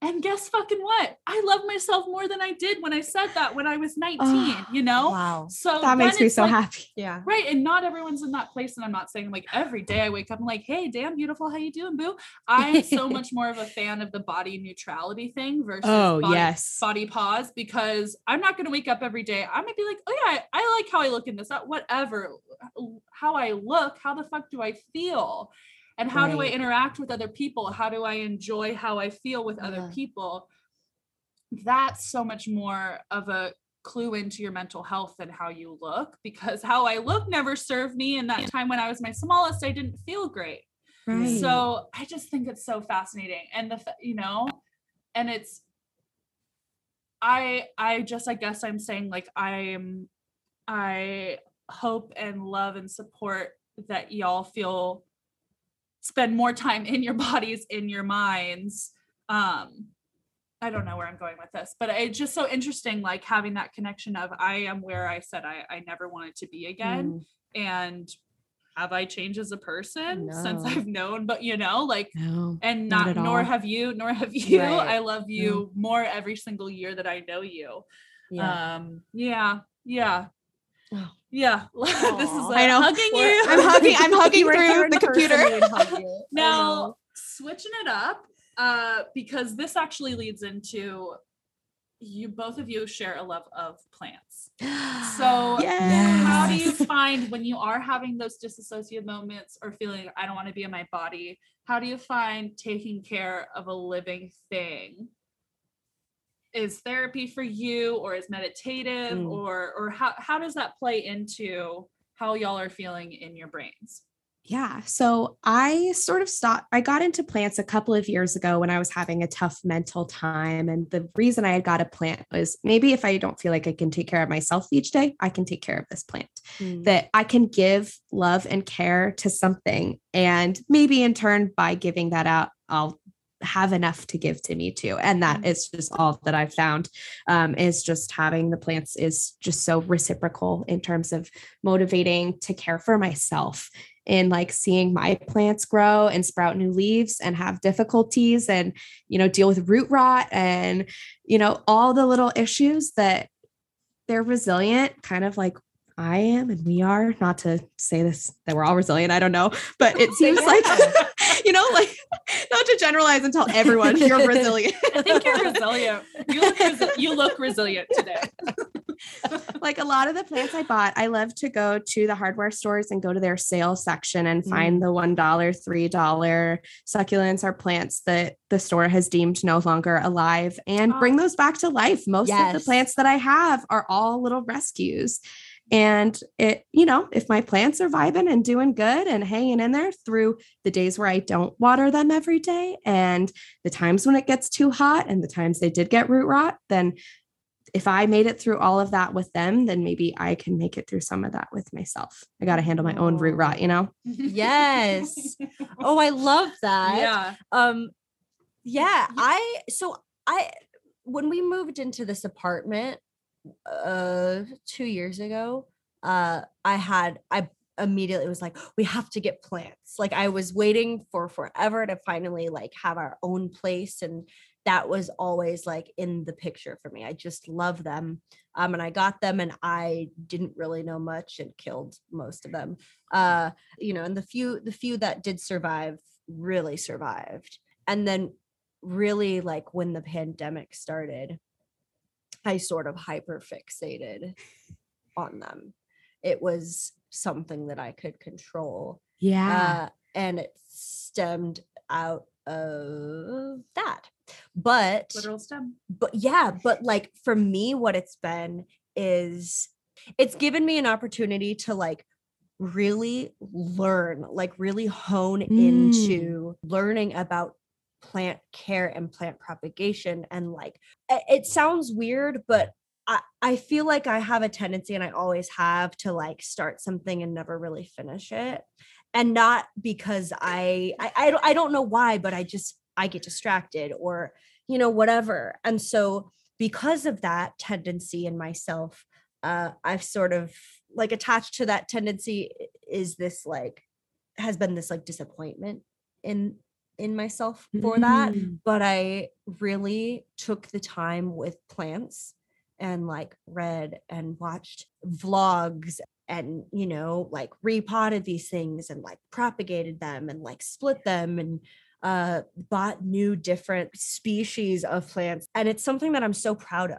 And guess fucking what? I love myself more than I did when I said that when I was 19, Oh, you know? Wow. So that makes me so like- happy. Yeah. Right. And not everyone's in that place. And I'm not saying like every day I wake up, I'm like, hey, damn beautiful, how you doing, boo? I'm so much more of a fan of the body neutrality thing versus Oh, body, yes. body pause because I'm not gonna wake up every day. I'm gonna be like, oh yeah, I, I like how I look in this, uh, whatever, how I look, how the fuck do I feel? And how do I interact with other people? How do I enjoy how I feel with other Yeah. people? That's so much more of a clue into your mental health than how you look because how I look never served me. And that time when I was my smallest, I didn't feel great. Right. So I just think it's so fascinating. And the, you know, and it's, I, I just, I guess I'm saying like, I am, I hope and love and support that y'all feel, spend more time in your bodies, in your minds. Um, I don't know where I'm going with this, but it's just so interesting, like having that connection of I am where I said I, I never wanted to be again Mm. and have I changed as a person since I've known, but you know, like, No. and Not not, nor all. have you, nor have you. Right. I love you more every single year that I know you. Yeah. Um, yeah, yeah. Oh. Yeah, this is Aw. uh, I know. hugging We're- you. I'm hugging- I'm hugging through the computer. we would hug you. I now switching it up uh because this actually leads into you both of you share a love of plants so how do you find when you are having those disassociative moments or feeling i don't want to be in my body how do you find taking care of a living thing is therapy for you or is meditative Mm. or or how, how does that play into how y'all are feeling in your brains Yeah. So I sort of stopped, I got into plants a couple of years ago when I was having a tough mental time. And the reason I had got a plant was maybe if I don't feel like I can take care of myself each day, I can take care of this plant, mm. that I can give love and care to something. And maybe in turn, by giving that out, I'll have enough to give to me too and that mm. just all that i've found um, is just having the plants is just so reciprocal in terms of motivating to care for myself in like seeing my plants grow and sprout new leaves and have difficulties and you know deal with root rot and you know all the little issues that they're resilient kind of like I am and we are not to say this that we're all resilient I don't know but it seems like you know like not to generalize and tell everyone you're resilient I think you're resilient you look, resi- you look resilient today like a lot of the plants I bought, I love to go to the hardware stores and go to their sales section and find mm. the $1, $3 succulents or plants that the store has deemed no longer alive and oh. bring those back to life. Most yes. of the plants that I have are all little rescues. And it, you know, if my plants are vibing and doing good and hanging in there through the days where I don't water them every day and the times when it gets too hot and the times they did get root rot, then if I made it through all of that with them, then maybe I can make it through some of that with myself. I got to handle my own root rot, you know? Yes. oh, I love that. Yeah. Um, yeah, I, so I, when we moved into this apartment, uh, two years ago, uh, I had, I immediately was like, we have to get plants. Like I was waiting for forever to finally like have our own place and that was always like in the picture for me. I just love them. Um, and I got them and I didn't really know much and killed most of them. Uh, you know, and the few the few that did survive really survived. And then really like when the pandemic started, I sort of hyper fixated on them. It was something that I could control. Yeah. Uh, and it stemmed out of that but literal stem. But yeah, but like for me, what it's been is it's given me an opportunity to like really learn, like really hone mm. into learning about plant care and plant propagation. And like it sounds weird, but I, I feel like I have a tendency, and I always have, to like start something and never really finish it. And not because I, I, I don't, I don't know why, but I just I get distracted or, you know, whatever. And so, because of that tendency in myself, uh, I've sort of like attached to that tendency is this like, has been this like disappointment in in myself for mm-hmm. that mm. but i really took the time with plants and like read and watched vlogs and you know like repotted these things and like propagated them and like split them and uh, bought new different species of plants. And it's something that I'm so proud of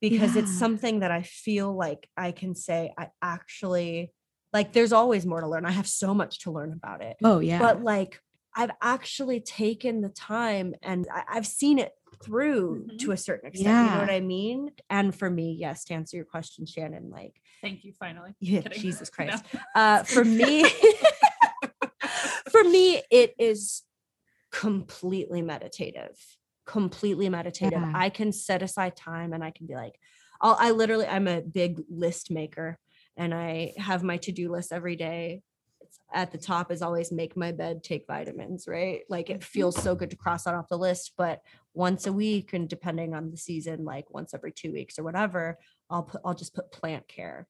because yeah. it's something that I feel like I can say I actually like there's always more to learn. I have so much to learn about it. Oh yeah. But like I've actually taken the time and I, have seen it through mm-hmm. to a certain extent. Yeah. You know what I mean? And for me, yes, to answer your question, Shannon, like thank you finally. Yeah, Jesus Christ. No. Uh for me for me, it is completely meditative, completely meditative. Yeah. I can set aside time and I can be like, I'll, I literally, I'm a big list maker and I have my to do list every day. At the top is always make my bed, take vitamins, right? Like it mm-hmm. feels so good to cross that off the list. But once a week, and depending on the season, like once every two weeks or whatever, I'll put, I'll just put plant care.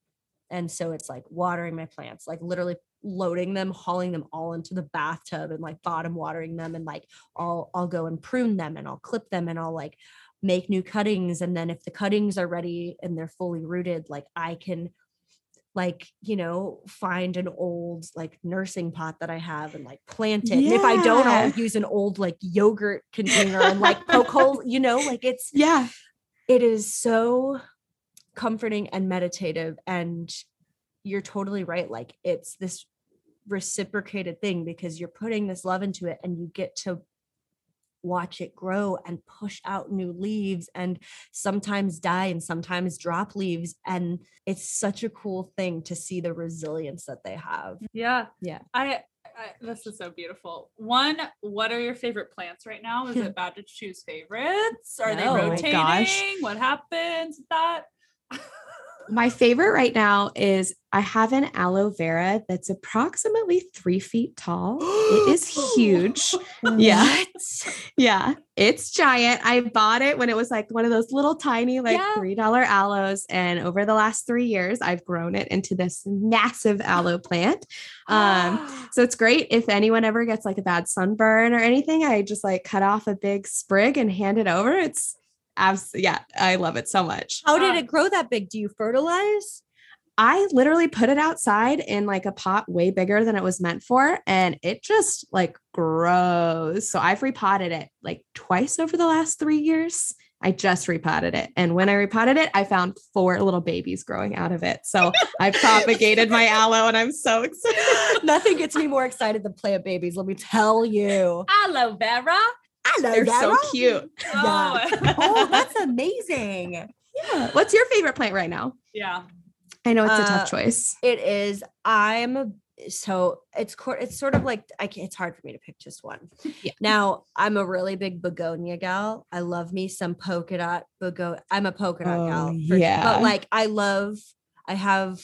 And so it's like watering my plants, like literally loading them, hauling them all into the bathtub and like bottom watering them and like I'll I'll go and prune them and I'll clip them and I'll like make new cuttings and then if the cuttings are ready and they're fully rooted like I can like you know find an old like nursing pot that i have and like plant it yeah. and if i don't i'll use an old like yogurt container and like poke holes you know like it's yeah it is so comforting and meditative and you're totally right like it's this reciprocated thing because you're putting this love into it and you get to watch it grow and push out new leaves and sometimes die and sometimes drop leaves and it's such a cool thing to see the resilience that they have yeah yeah i I, this is so beautiful. One, what are your favorite plants right now? Is it bad to choose favorites? Are they No. Oh my rotating? gosh. What happens with that? My favorite right now is I have an aloe vera that's approximately three feet tall. it is huge. Yeah. Yeah. It's giant. I bought it when it was like one of those little tiny, like Yeah. $3 aloes. And over the last three years, I've grown it into this massive aloe plant. Um, so it's great if anyone ever gets like a bad sunburn or anything. I just like cut off a big sprig and hand it over. It's abs- yeah, I love it so much. how did Um, it grow that big do you fertilize I literally put it outside in like a pot way bigger than it was meant for, and it just like grows. So I've repotted it like twice over the last three years. I just repotted it. And when I repotted it, I found four little babies growing out of it. So I propagated my aloe and I'm so excited. nothing gets me more excited than plant babies let me tell you Aloe vera. Hello, They're so Vera. cute. Oh, oh that's amazing Yeah. What's your favorite plant right now? yeah. I know it's a Uh, tough choice. It is. I'm a- so it's cor- it's sort of like I can't, it's hard for me to pick just one. Yeah. Now I'm a really big begonia gal. I love me some polka dot begonia. I'm a polka dot Oh, gal. for sure. yeah. But like I love. I have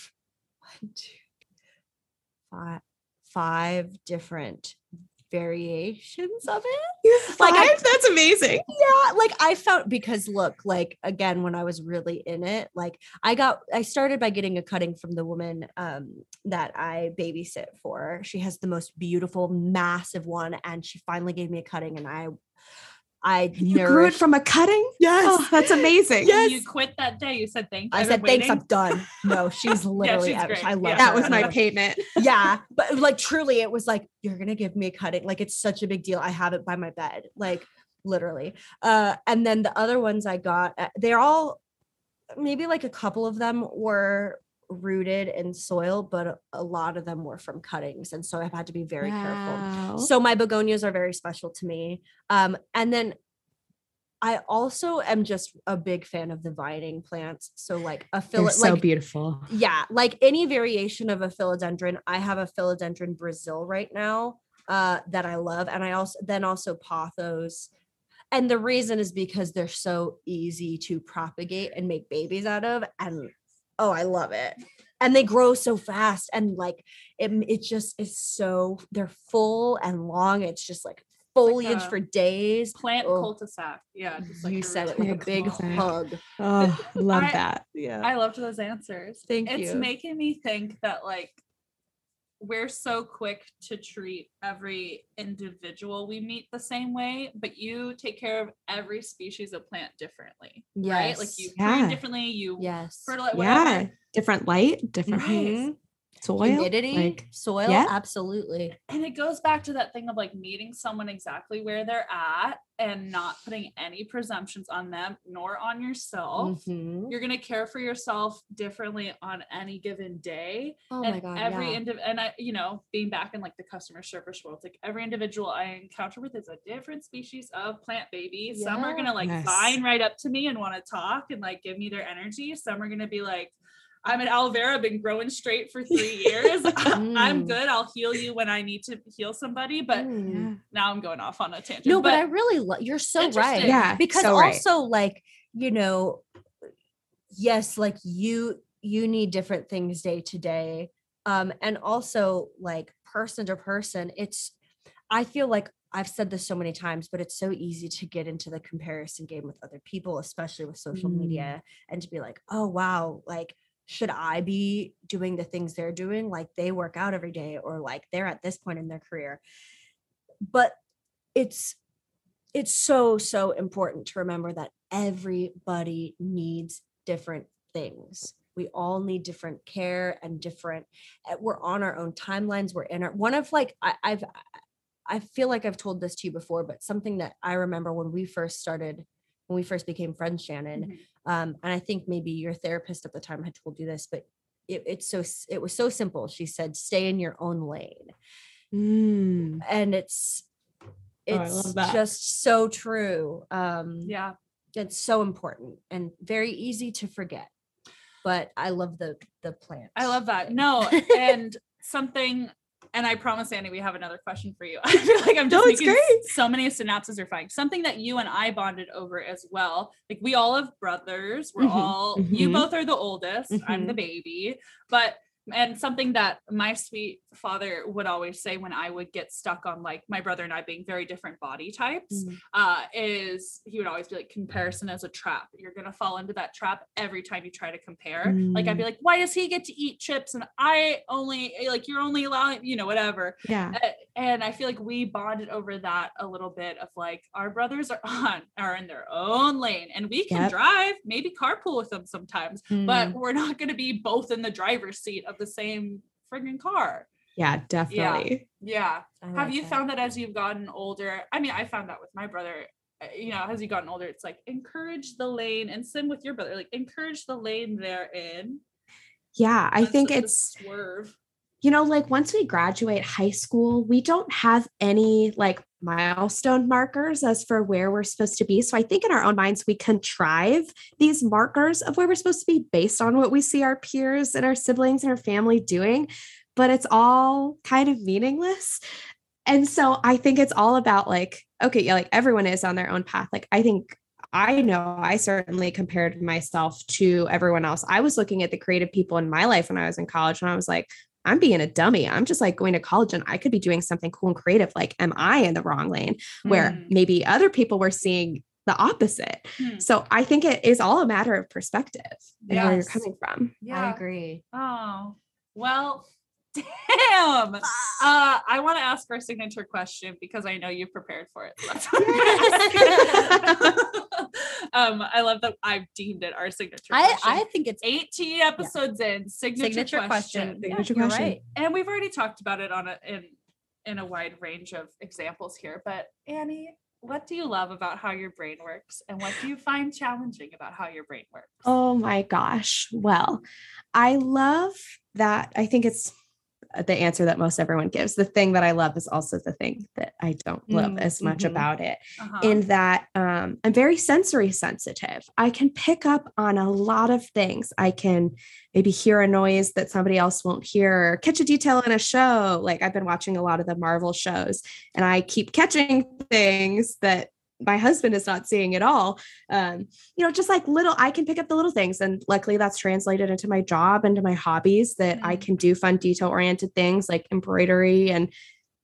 one, two, five, five different variations of it. Like, I- that's amazing. yeah like i felt because look like again when i was really in it like i got i started by getting a cutting from the woman um that i babysit for she has the most beautiful massive one and she finally gave me a cutting and i i You grew it from a cutting? yes Oh, that's amazing. Yes. You quit that day. You said thank you. i said been thanks i'm done no she's literally she's i love Yeah. That was my payment. yeah but like truly it was like you're gonna give me a cutting like it's such a big deal i have it by my bed like literally uh and then the other ones i got uh, they're all maybe like a couple of them were rooted in soil but a, lot of them were from cuttings and so i've had to be very careful so my begonias are very special to me um and then I also am just a big fan of the vining plants. So like a They're so like beautiful. yeah, like any variation of a philodendron. I have a philodendron Brazil right now uh, that I love, and I also then also pothos. And the reason is because they're so easy to propagate and make babies out of, and oh, I love it. And they grow so fast, and like it, it just is so they're full and long. It's just like foliage a for days. Plant Oh. cul-de-sac. Yeah. Just like you a said it really like a big cul-de-sac. hug. Oh, love I- that. Yeah. I loved those answers. Thank it's you. It's making me think that like we're so quick to treat every individual we meet the same way, but you take care of every species of plant differently, right? Like you Yes. Yeah. differently, you yes. fertilize whatever. Yeah. Different light, different Mhm. Soil. humidity, Like, soil, yeah. absolutely. And it goes back to that thing of like meeting someone exactly where they're at and not putting any presumptions on them nor on yourself. Mhm. You're gonna care for yourself differently on any given day. Oh and my god, every yeah. indiv- and I, you know, being back in like the customer service world, like every individual I encounter with is a different species of plant baby. Some are gonna like Yes. vine right up to me and want to talk and like give me their energy. Some are gonna be like, I'm an aloe vera, been growing straight for three years. I'm Mm. good. I'll heal you when I need to heal somebody. But Mm. now I'm going off on a tangent. no, but, I really love you're so right. Yeah. Because so right. also like, you know, yes, like you you need different things day to day. Um, and also like person to person, it's I feel like I've said this so many times, but it's so easy to get into the comparison game with other people, especially with social Mm. media, and to be like, oh wow, like should I be doing the things they're doing? Like they work out every day, or like they're at this point in their career. But it's it's so so important to remember that everybody needs different things we all need different care and different uh, we're on our own timelines we're in our one of like I, i've i feel like i've told this to you before but something that i remember when we first started when we first became friends shannon Mhm. Um and i think maybe your therapist at the time had told you this but it, it's so it was so simple she said stay in your own lane Mm. and it's it's just so true. Um, yeah, it's so important and very easy to forget. But I love the the plant. I love that. No, and something and I promise, Annie, we have another question for you. I feel like I'm just no, making great. so many synapses are fine. Something that you and I bonded over as well. Like we all have brothers. We're mm-hmm. all mm-hmm. you both are the oldest. Mm-hmm. I'm the mm-hmm. baby. But and something that my sweet father would always say when I would get stuck on like my brother and I being very different body types mm. uh, is he would always be like comparison as a trap. You're gonna fall into that trap every time you try to compare. Mm. Like I'd be mm. like, why does he get to eat chips and I only like you're only allowing you know whatever. Yeah. And I feel like we bonded over that a little bit of like our brothers are on are in their own lane and we can yep. drive maybe carpool with them sometimes, mm. but we're not gonna be both in the driver's seat of the same friggin' car. Yeah, definitely. Yeah. yeah. Have you that. found that as you've gotten older? I mean, I found that with my brother. Uh, you know, as you gotten older, it's like encourage the lane, and same with your brother. Like encourage the lane they're in. Yeah, I think it's swerve. You know, like once we graduate high school, we don't have any like milestone markers as for where we're supposed to be. So I think in our own minds, we contrive these markers of where we're supposed to be based on what we see our peers and our siblings and our family doing, but it's all kind of meaningless. And so I think it's all about like, okay, yeah, like everyone is on their own path. Like I think I know I certainly compared myself to everyone else. I was looking at the creative people in my life when I was in college and I was like, I'm being a dummy. I'm just like going to college and I could be doing something cool and creative. Like, am I in the wrong lane where mm. maybe other people were seeing the opposite? Mm. So I think it is all a matter of perspective and where you're coming from. Yeah. I agree. Oh, well, Damn. Uh, I want to ask our signature question because I know you've prepared for it. um, I love that I've deemed it our signature I, question. I think it's 18 episodes yeah. in signature, signature question. question. Signature yeah, question. Right. And we've already talked about it on a in in a wide range of examples here. But Annie, what do you love about how your brain works and what do you find challenging about how your brain works? Oh my gosh. Well, I love that. I think it's the answer that most everyone gives. The thing that I love is also the thing that I don't love mm, as much mm-hmm. about it, uh-huh. in that um, I'm very sensory sensitive. I can pick up on a lot of things. I can maybe hear a noise that somebody else won't hear, catch a detail in a show. Like I've been watching a lot of the Marvel shows, and I keep catching things that my husband is not seeing at all. Um, you know, just like little, I can pick up the little things. And luckily that's translated into my job and to my hobbies that mm-hmm. I can do fun detail oriented things like embroidery and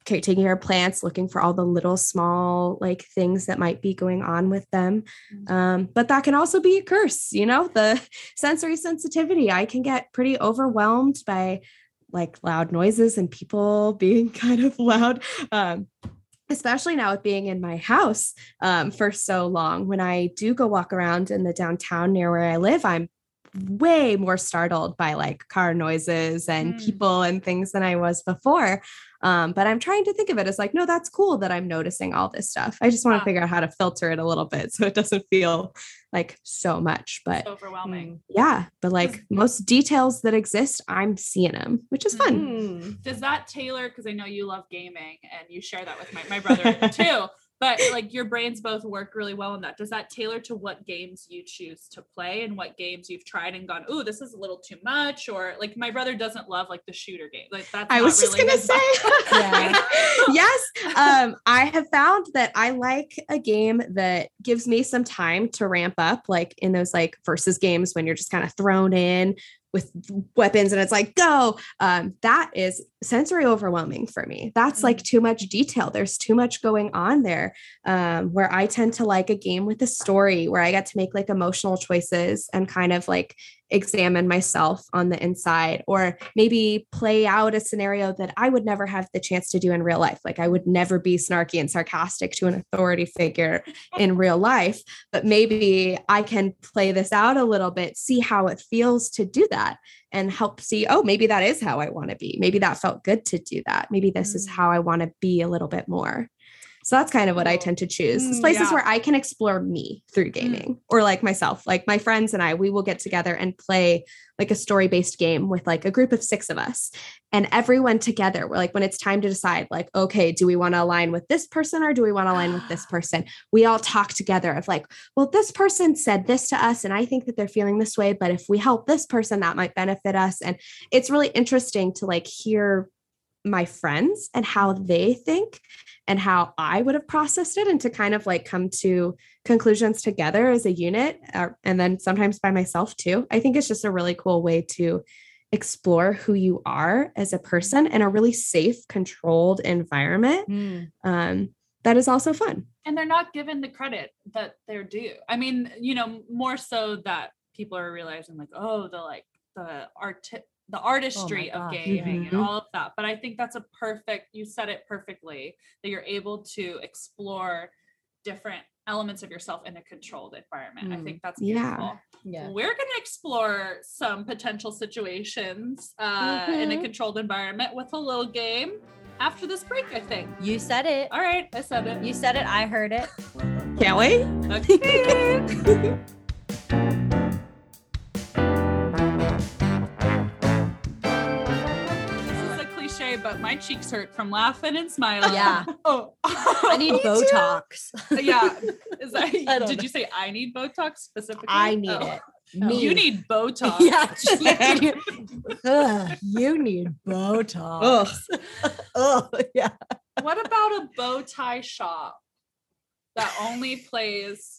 taking care of plants, looking for all the little small like things that might be going on with them. Mm-hmm. Um, but that can also be a curse, you know, the sensory sensitivity. I can get pretty overwhelmed by like loud noises and people being kind of loud. Um, especially now with being in my house um, for so long. When I do go walk around in the downtown near where I live, I'm way more startled by like car noises and mm. people and things than I was before. Um, but I'm trying to think of it as like, no, that's cool that I'm noticing all this stuff. I just want to figure out how to filter it a little bit so it doesn't feel like so much. But overwhelming. Yeah. But like most details that exist, I'm seeing them, which is fun. Mm. Does that tailor? Because I know you love gaming and you share that with my, my brother too but like your brains both work really well in that. Does that tailor to what games you choose to play and what games you've tried and gone oh this is a little too much or like my brother doesn't love like the shooter game. Like that's i was just gonna say. Yes um i have found that i like a game that gives me some time to ramp up like in those like versus games when you're just kind of thrown in with weapons and it's like go um, that is sensory overwhelming for me that's mm-hmm. like mm. too much detail there's too much going on there um, where i tend to like a game with a story where i get to make like emotional choices and kind of like examine myself on the inside or maybe play out a scenario that I would never have the chance to do in real life. Like I would never be snarky and sarcastic to an authority figure in real life, but maybe I can play this out a little bit, see how it feels to do that and help see, oh, maybe that is how I want to be. Maybe that felt good to do that. Maybe this is mm. how I want to be a little bit more. So that's kind of what I tend to choose. It's mm, places yeah. where I can explore me through mm. gaming or like myself. Like my friends and I, we will get together and play like a story based game with like a group of six of us. And everyone together, we're like, when it's time to decide, like, okay, do we want to align with this person or do we want to align with this person? We all talk together of like, well, this person said this to us, and I think that they're feeling this way. But if we help this person, that might benefit us. And it's really interesting to like hear my friends and how they think and how I would have processed it and to kind of like come to conclusions together as a unit uh, and then sometimes by myself too. I think it's just a really cool way to explore who you are as a person in a really safe, controlled environment. Mm. Um, that is also fun. and they're not given the credit that they're due. I mean, you know, more so that people are realizing like, oh, the like the art the artistry of gosh. gaming Mhm. and all of that. But I think that's a perfect, you said it perfectly, that you're able to explore different elements of yourself in a controlled environment. I Mm. think that's Yeah. beautiful. Yeah. We're going to explore some potential situations uh, in a Mhm. controlled environment with a little game after this break, I think. You said it. All right, I said it. You said it. I heard it. Can't wait. Okay. a but my cheeks hurt from laughing and smiling. Yeah. Oh, I need Botox. yeah. Is that, I did know. you say I need Botox specifically? I need Oh. it. Oh, You need Botox. Yeah. you, Ugh, you need Botox. Oh, yeah. What about a bow tie shop that only plays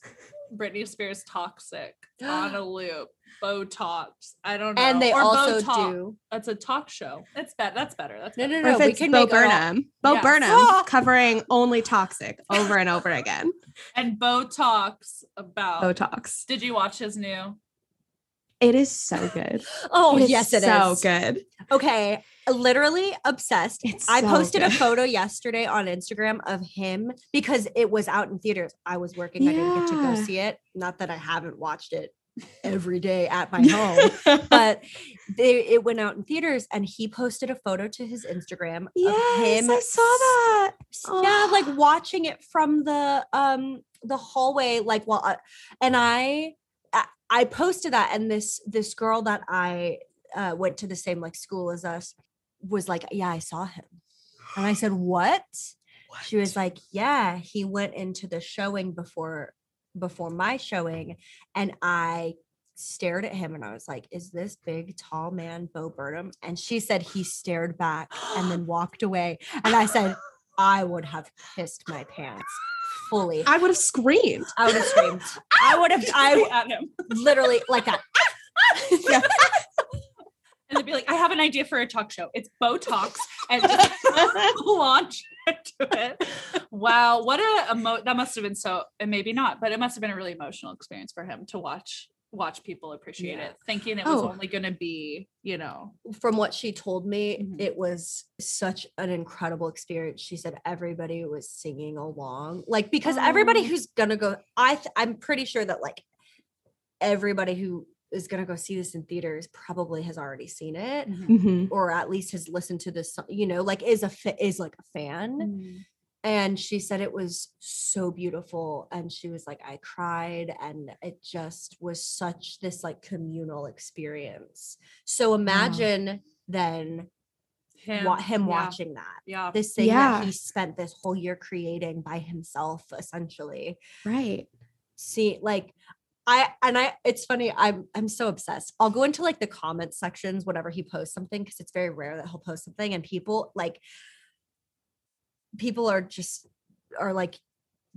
Britney Spears Toxic on a loop? Botox. I don't know. And they Or also Botox. do. That's a talk show. That's better. That's better. That's No, better. no, Or no. if We it's can Bo make it all- Burnham. Bo Yes. Burnham ah! covering only toxic over and over again. And Botox about. Botox. Did you watch his new? It is so good. Oh, It's yes, it is. so good. Okay. Literally obsessed. It's I so posted a photo yesterday on Instagram of him because it was out in theaters. I was working. I didn't get to go see it. Not that I haven't watched it every day at my home, but they, it went out in theaters and he posted a photo to his Instagram yes, of him I saw that. yeah like Oh. watching it from the um the hallway like while I, and I, I i posted that and this this girl that i uh, went to the same like school as us was like yeah i saw him and i said what she was like yeah he went into the showing before before my showing and i stared at him and i was like is this big tall man bo burnham and she said he stared back and then walked away and i said i would have pissed my pants fully I would have screamed. i would have screamed i would have i at him. literally like that Yeah. And they'd be like, I have an idea for a talk show. It's Botox and launch into it. Wow. What a emo- that must have been so, and maybe not, but it must have been a really emotional experience for him to watch watch people appreciate Yeah. it, thinking it was Oh. only gonna be, you know, from what she told me, Mhm. it was such an incredible experience. She said everybody was singing along, like because everybody Oh. who's gonna go, I th- I'm pretty sure that like everybody who is gonna go see this in theaters probably has already seen it, Mhm. or at least has listened to this. You know, like is a fa- is like a fan. Mm. And she said it was so beautiful, and she was like, I cried, and it just was such this like communal experience. So imagine then him, wa- him yeah, watching that Yeah. this thing Yeah. that he spent this whole year creating by himself essentially Right. see like i and i it's funny i'm i'm so obsessed. I'll go into like the comment sections whenever he posts something because it's very rare that he'll post something and people like people are just are like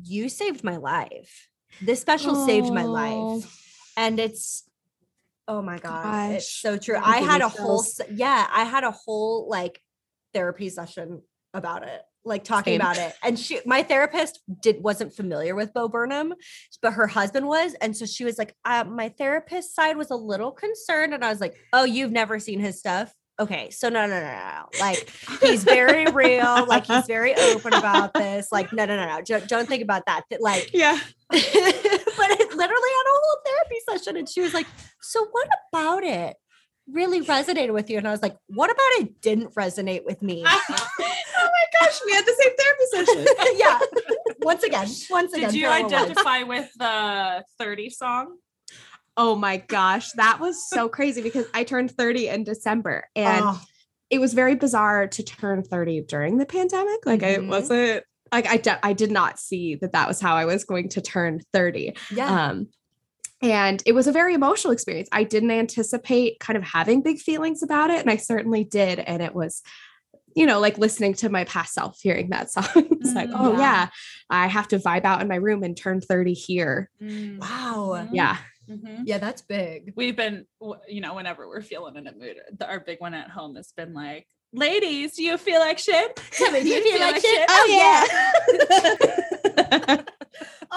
you saved my life. This special saved my Oh. life. And it's oh my god it's Gosh. so true. I had a whole yeah i had a whole like therapy session about it like talking Same. about it. And she my therapist did wasn't familiar with bo burnham but her husband was. And so she was like uh, my therapist side was a little concerned. And i was like oh you've never seen his stuff? Okay so no no no no, like he's very real. Like he's very open about this. Like no no no no. Don't, don't think about that. That, like Yeah. but it literally had a whole therapy session. And she was like so what about it really resonated with you? And i was like what about it didn't resonate with me gosh, we had the same therapy session. yeah. Once again, once again. Did you parallel lives. identify with the 30 song? Oh my gosh, that was so crazy because I turned 30 in December and Oh, it was very bizarre to turn 30 during the pandemic. Like Mhm. I wasn't like I de- I did not see that that was how I was going to turn 30. yeah. Um and it was a very emotional experience. I didn't anticipate kind of having big feelings about it and I certainly did and it was you know, like listening to my past self hearing that song. it's like, Mm, oh yeah. yeah, I have to vibe out in my room and turn 30 here. wow. Yeah. Mhm. Yeah, that's big. We've been, you know, whenever we're feeling in a mood, the- our big one at home has been like, ladies, do you feel like shit? Kevin, do you feel like shit? Oh, yeah.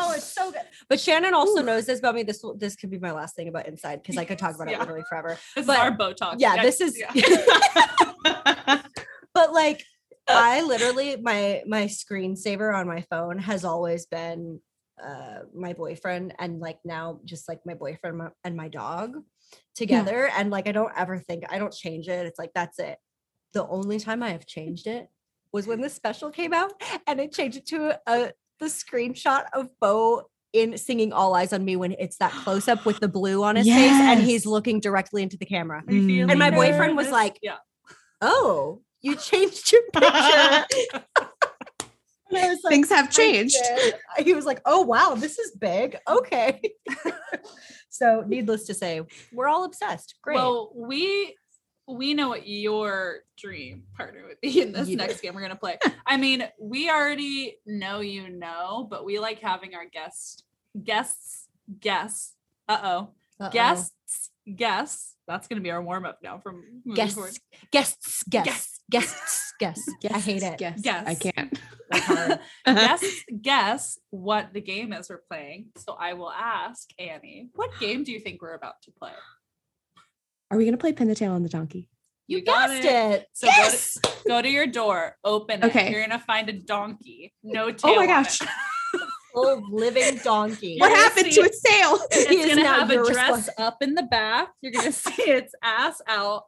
Oh, it's so good. But Shannon also knows this about me. This will, this could be my last thing about inside because I could talk about it literally forever. This But- is our Botox. Yeah, this is. yeah. But like, I literally my my screensaver on my phone has always been uh my boyfriend and like now just like my boyfriend and my dog together and like I don't ever think I don't change it. It's like that's it. The only time I have changed it was when the special came out and it changed it to a the screenshot of Bo in singing All Eyes on Me when it's that close up with the blue on his face and he's looking directly into the camera. Mm. And my boyfriend was like, yeah. Oh, you changed your picture. And I was like, Things have changed. He was like, "Oh wow, this is big." Okay. so, needless to say, we're all obsessed. Great. Well, we we know what your dream partner would be in this You do. next game we're gonna play. I mean, we already know you know, but we like having our guests guests guess. Uh oh. Uh-oh. Guests guess. That's gonna be our warm up now from moving forward. guests, guests, guests, guests, guests. I hate it. Yes. Yes. I can't. guess, guess what the game is we're playing. So I will ask Annie, what game do you think we're about to play? Are we gonna play pin the tail on the donkey? You, got guessed it. So go to- go to your door, open it. Okay. You're gonna find a donkey. No tail. Oh my on gosh. it. Full living donkey. What happened to its tail? He is It's gonna now have a dress up in the back. You're gonna see its ass out.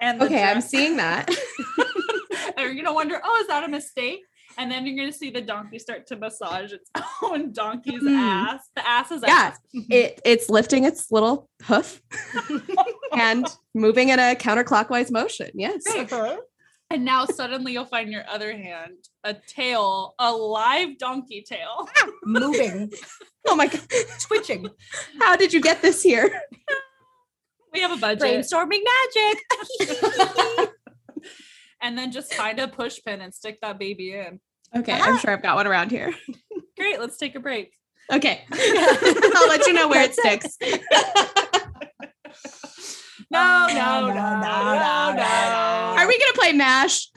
And the Okay, I'm seeing that. and you're gonna wonder, oh, is that a mistake? And then you're gonna see the donkey start to massage its own donkey's Hmm. ass. The ass's Yeah. ass. It it's lifting its little hoof and moving in a counterclockwise motion. Yes. Uh-huh. And now suddenly you'll find your other hand, a tail, a live donkey tail. Moving, Oh my god. twitching, How did you get this here? We have a budget. brainstorming magic. and then just find a push pin and stick that baby in. Okay, ah. I'm sure I've got one around here. Great, let's take a break. Okay. I'll let you know where it sticks. No, no, no, no, no, no. Are we gonna play MASH?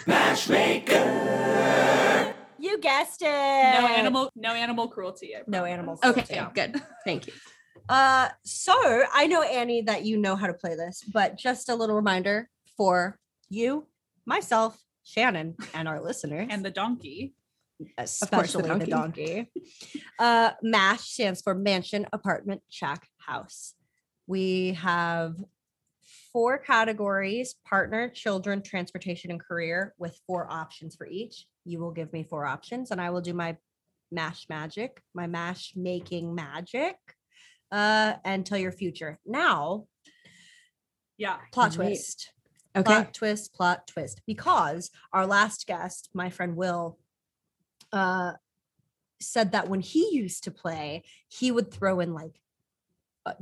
Matchmaker. You guessed it. No animal, no animal cruelty. No promise. animal Okay, cruelty. Yeah. good. Thank you. Uh, so I know Annie that you know how to play this, but just a little reminder for you, myself, Shannon, and our listeners, And the donkey. especially the donkey. The donkey. Uh, MASH stands for Mansion, Apartment, Shack, House. We have four categories: partner, children, transportation, and career, with four options for each. You will give me four options, and I will do my mash magic, my mash making magic, uh, and tell your future. Now, Yeah. plot Great. twist Okay. plot twist, plot twist. Because our last guest, my friend Will, uh, said that when he used to play, he would throw in like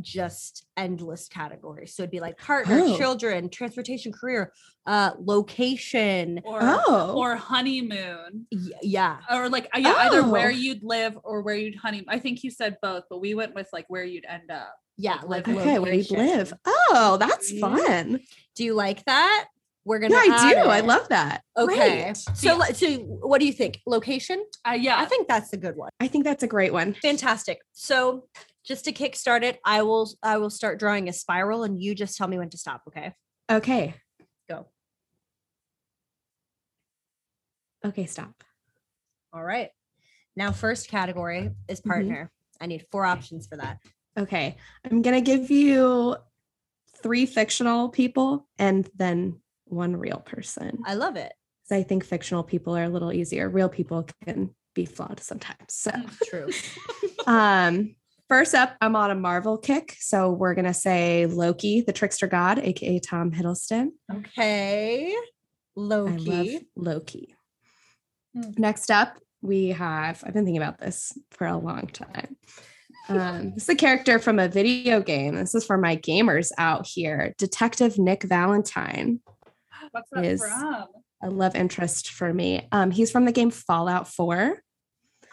just endless categories. So it'd be like partner, Oh. children, transportation, career, uh, location. Or Oh. or honeymoon. y- yeah. Or like uh, yeah, either where Oh. you'd live or where you'd honeymoon. I think you said both, but we went with like where you'd end up. Yeah. Like Like, living. Okay, where you location. live. Oh, that's Mhm. fun. Do you like that? We're gonna. Yeah, I do. add I love that. Okay. Great. So, let- so what do you think? Location? Uh, yeah. I think that's a good one. I think that's a great one. Fantastic. So just to kickstart it, I will I will start drawing a spiral and you just tell me when to stop, okay? Okay. Go. Okay, stop. All right. Now first category is Mhm. partner. I need four options for that. Okay. I'm going to give you three fictional people and then one real person. I love it. Is I think fictional people are a little easier. Real people can be flawed sometimes. So True. um first up, I'm on a Marvel kick. So we're gonna say Loki, the trickster god, aka Tom Hiddleston. Okay. Loki. Loki. Hmm. Next up, we have, I've been thinking about this for a long time. Um, this is a character from a video game. This is for my gamers out here. Detective Nick Valentine, What's that Is- from? a love interest for me. Um, he's from the game Fallout 4.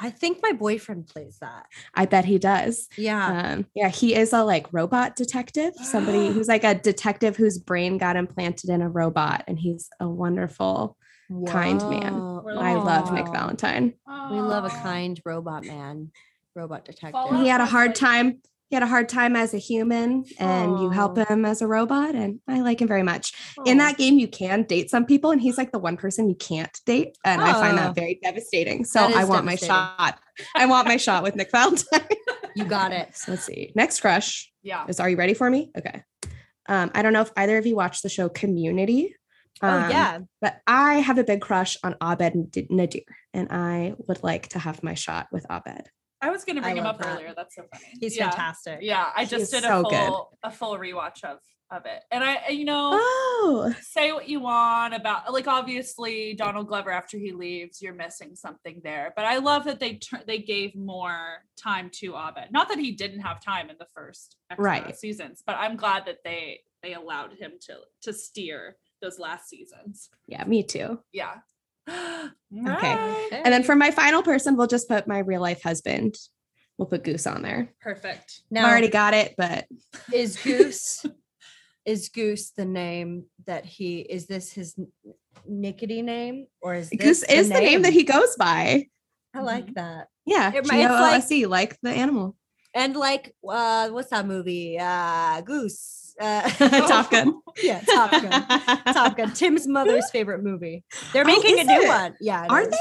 I think my boyfriend plays that. I bet he does. Yeah. Um, yeah, he is a like robot detective, somebody who's like a detective whose brain got implanted in a robot, and he's a wonderful, kind man. Whoa. I love Nick Aw. Valentine. We love a kind robot man, robot detective. Fallout he had a hard like- time he had a hard time as a human and you help him as a robot and i like him very much. In that game you can date some people and he's like the one person you can't date and i find Oh. that very devastating. So i want my shot. I want my shot with nick valentine you got it. so let's see. Next crush Yeah. is are you ready for me? Okay. Um, i don't know if either of you watched the show community. Oh um, yeah. but i have a big crush on abed nadir and i would like to have my shot with abed I was gonna bring him up that. earlier. That's so funny. He's yeah. fantastic. Yeah, I just is did so a good. full a full rewatch of of it, and I you know oh say what you want about like obviously Donald Glover after he leaves, you're missing something there. But I love that they tur- they gave more time to Abed. Not that he didn't have time in the first X amount of Right. seasons, but I'm glad that they they allowed him to to steer those last seasons. yeah me too Yeah. Okay. And then for my final person, we'll just put my real life husband. We'll put Goose on there. perfect. Now I already got it, but is Goose is Goose the name that he is this his nickety name or is Goose this is the name that he goes by. I like that. Yeah. It it's like- like the animal. And like uh what's that movie? Uh Goose. Uh Top Gun. yeah, Top Gun. Top Gun. Tim's mother's favorite movie. They're Oh, making a new it? one. Yeah. it Are is. they?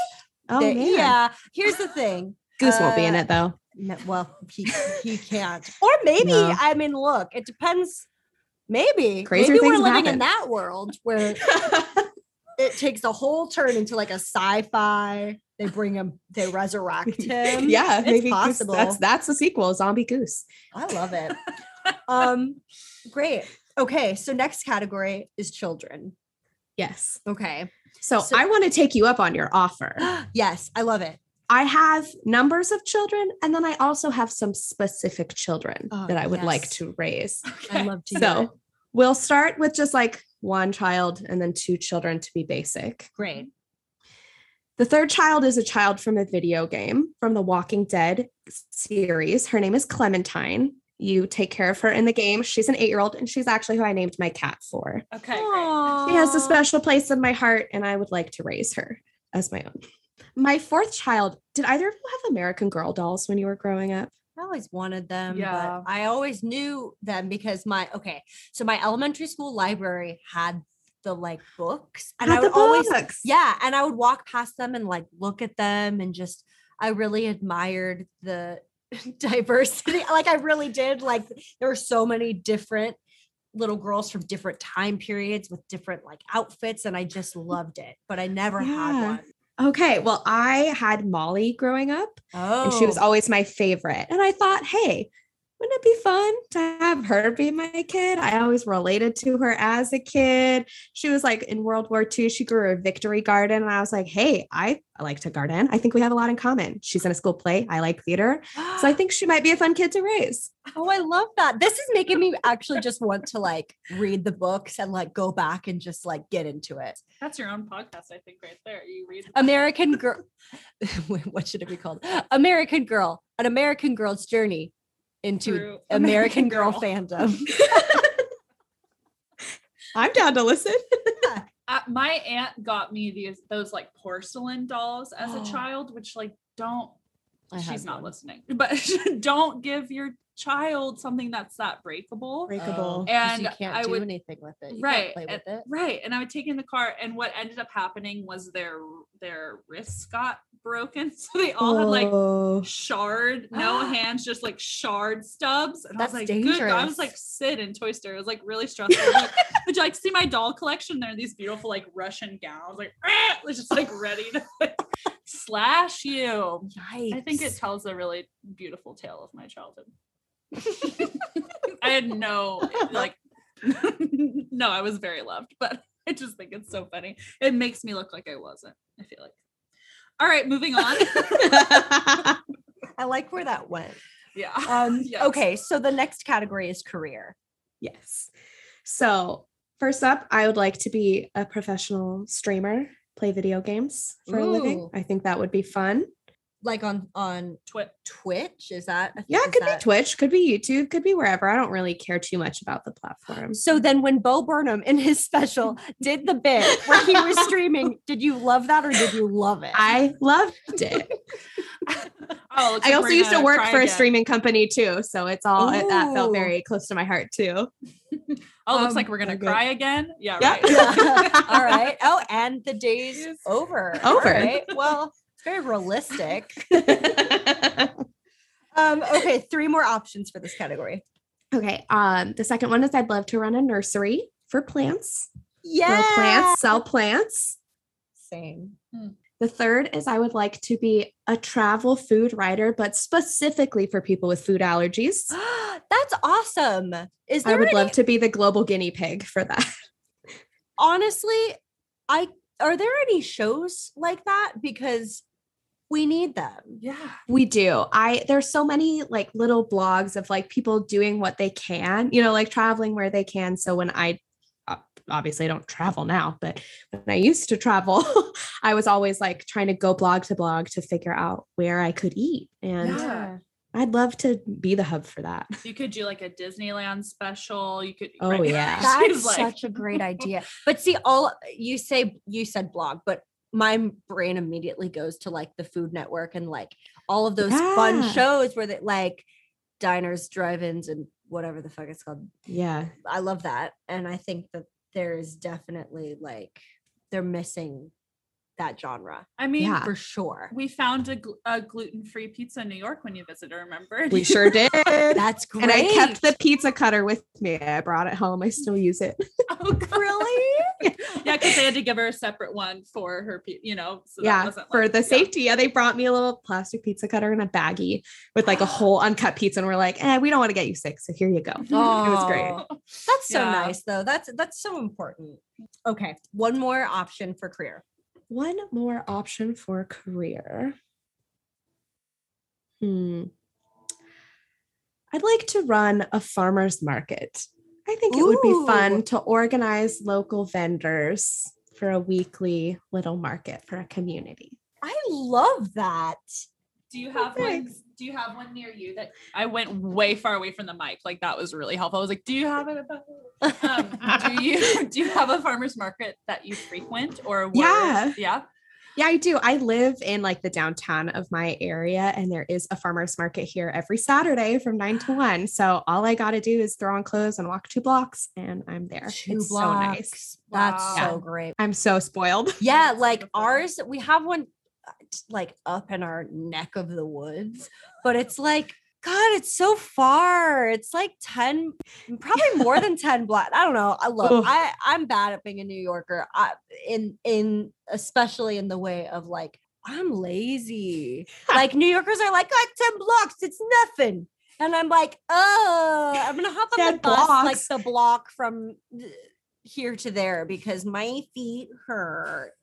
Oh, They- man. Yeah. Here's the thing. Goose won't be in Uh, it though. No, well, he he can't. Or maybe No. I mean, look, it depends. Maybe Crazier maybe we're living in that world where it takes a whole turn into like a sci-fi. They bring him, they resurrect him. yeah, it's maybe Goose- possible. that's that's the sequel, Zombie Goose. I love it. um, great. Okay, so next category is children. Yes. Okay. So, So- I want to take you up on your offer. yes, I love it. I have numbers of children, and then I also have some specific children Oh, that I would like to raise. I love to. So we'll start with just like one child and then two children to be basic. Great. The third child is a child from a video game from the Walking Dead series. Her name is Clementine. You take care of her in the game. She's an eight year old, and she's actually who I named my cat for. Okay. Great. She has a special place in my heart, and I would like to raise her as my own. My fourth child, did either of you have American Girl dolls when you were growing up? I always wanted them, Yeah. but I always knew them because my okay. So my elementary school library had the like books, and I would always yeah, and I would walk past them and like look at them and just I really admired the diversity. Like I really did. Like there were so many different little girls from different time periods with different like outfits, and I just loved it. But I never had one. Okay, well, I had Molly growing up, Oh, and she was oh. always my favorite. And I thought, hey, wouldn't it be fun to have her be my kid? I always related to her as a kid. She was like in World War II, she grew a victory garden. And I was like, hey, I, I like to garden. I think we have a lot in common. She's in a school play. I like theater. So I think she might be a fun kid to raise. Oh, I love that. This is making me actually just want to like read the books and like go back and just like get into it. That's your own podcast, I think, right there. You read American Girl. what should it be called? American Girl, an American girl's journey into American, American Girl, Girl. fandom. I'm down to listen. uh, my aunt got me these those like porcelain dolls as Oh. a child, which like don't I she's not one. listening. But don't give your child something that's that breakable. Breakable. And you can't I do would- anything with it. You right. Play and- it. Right. And I would take in the car and what ended up happening was their their wrists got broken. So they all had like Oh. shard, no hands, just like shard stubs. And That's I was like, good. God. I was like Sid in Toy Story. It was like really stressful. Like, Would you like to see my doll collection? There are these beautiful like Russian gowns, like "Ah!" was just like ready to like, slash you. Yikes. I think it tells a really beautiful tale of my childhood. I had no like no, I was very loved, but I just think it's so funny. It makes me look like I wasn't, I feel like. All right, moving on. I like where that went. yeah. Um, Yes. Okay, so the next category is career. Yes. So, first up, I would like to be a professional streamer, play video games for a living. I think that would be fun. Like on on Twit. Twitch, is that? a- Yeah, it could that- be Twitch, could be YouTube, could be wherever. I don't really care too much about the platform. So then, when Bo Burnham in his special did the bit where he was streaming, did you love that or did you love it? I loved it. Oh, looks I like also we're used to gonna work try for a streaming company too, so it's all it, that felt very close to my heart too. Oh, looks Um, like we're gonna okay. cry again. Yeah, Yeah. right. All right. Oh, and the day's over. Over. right. Well, it's very realistic. Um, okay, three more options for this category. okay. Um, the second one is I'd love to run a nursery for plants. Yeah. Grow plants, sell plants. Same. The third is I would like to be a travel food writer, but specifically for people with food allergies. That's awesome. Is I would any, love to be the global guinea pig for that. honestly, I are there any shows like that? Because we need them. yeah. We do. I there's so many like little blogs of like people doing what they can, you know, like traveling where they can. So when I uh, obviously I don't travel now, but when I used to travel, I was always like trying to go blog to blog to figure out where I could eat. And Yeah. I'd love to be the hub for that. You could do like a Disneyland special. You could Oh, yeah. That's like- such a great idea. But see, all you say you said blog, but my brain immediately goes to like the Food Network and like all of those fun shows where they like diners, drive-ins, and whatever the fuck it's called. Yeah. I love that. And I think that there is definitely like they're missing that genre I mean, Yeah. for sure. we found a, gl- a gluten-free pizza in New York when you visited, remember? We sure did. That's great. and I kept the pizza cutter with me. I brought it home. I still use it. oh, God. really. yeah, because they had to give her a separate one for her, you know. So that yeah, wasn't for like- the yeah. safety. Yeah, they brought me a little plastic pizza cutter and a baggie with like a whole uncut pizza, and we're like, eh, we don't want to get you sick, so here you go. It was great. That's so Yeah. nice though. That's that's so important. Okay, one more option for career. One more option for career. Hmm. I'd like to run a farmer's market. I think it would be fun to organize local vendors for a weekly little market for a community. I love that. Do you have one? Do you have one near you that I went way far away from the mic? Like that was really helpful. I was like, "Do you have it?" About- um, do you do you have a farmers market that you frequent or were- Yeah. yeah? Yeah, I do. I live in like the downtown of my area, and there is a farmer's market here every Saturday from nine to one. So all I got to do is throw on clothes and walk two blocks, and I'm there. Two it's so nice. blocks. That's Wow. so great. I'm so spoiled. Yeah, like ours, we have one uh, like up in our neck of the woods, but it's like, God, it's so far. It's like 10, probably more than 10 blocks. I don't know. I love Oof. I I'm bad at being a New Yorker. I in in especially in the way of like, I'm lazy. like New Yorkers are like, oh, 10 blocks, it's nothing. And I'm like, oh, I'm gonna hop on the 10 bus like the block from here to there because my feet hurt.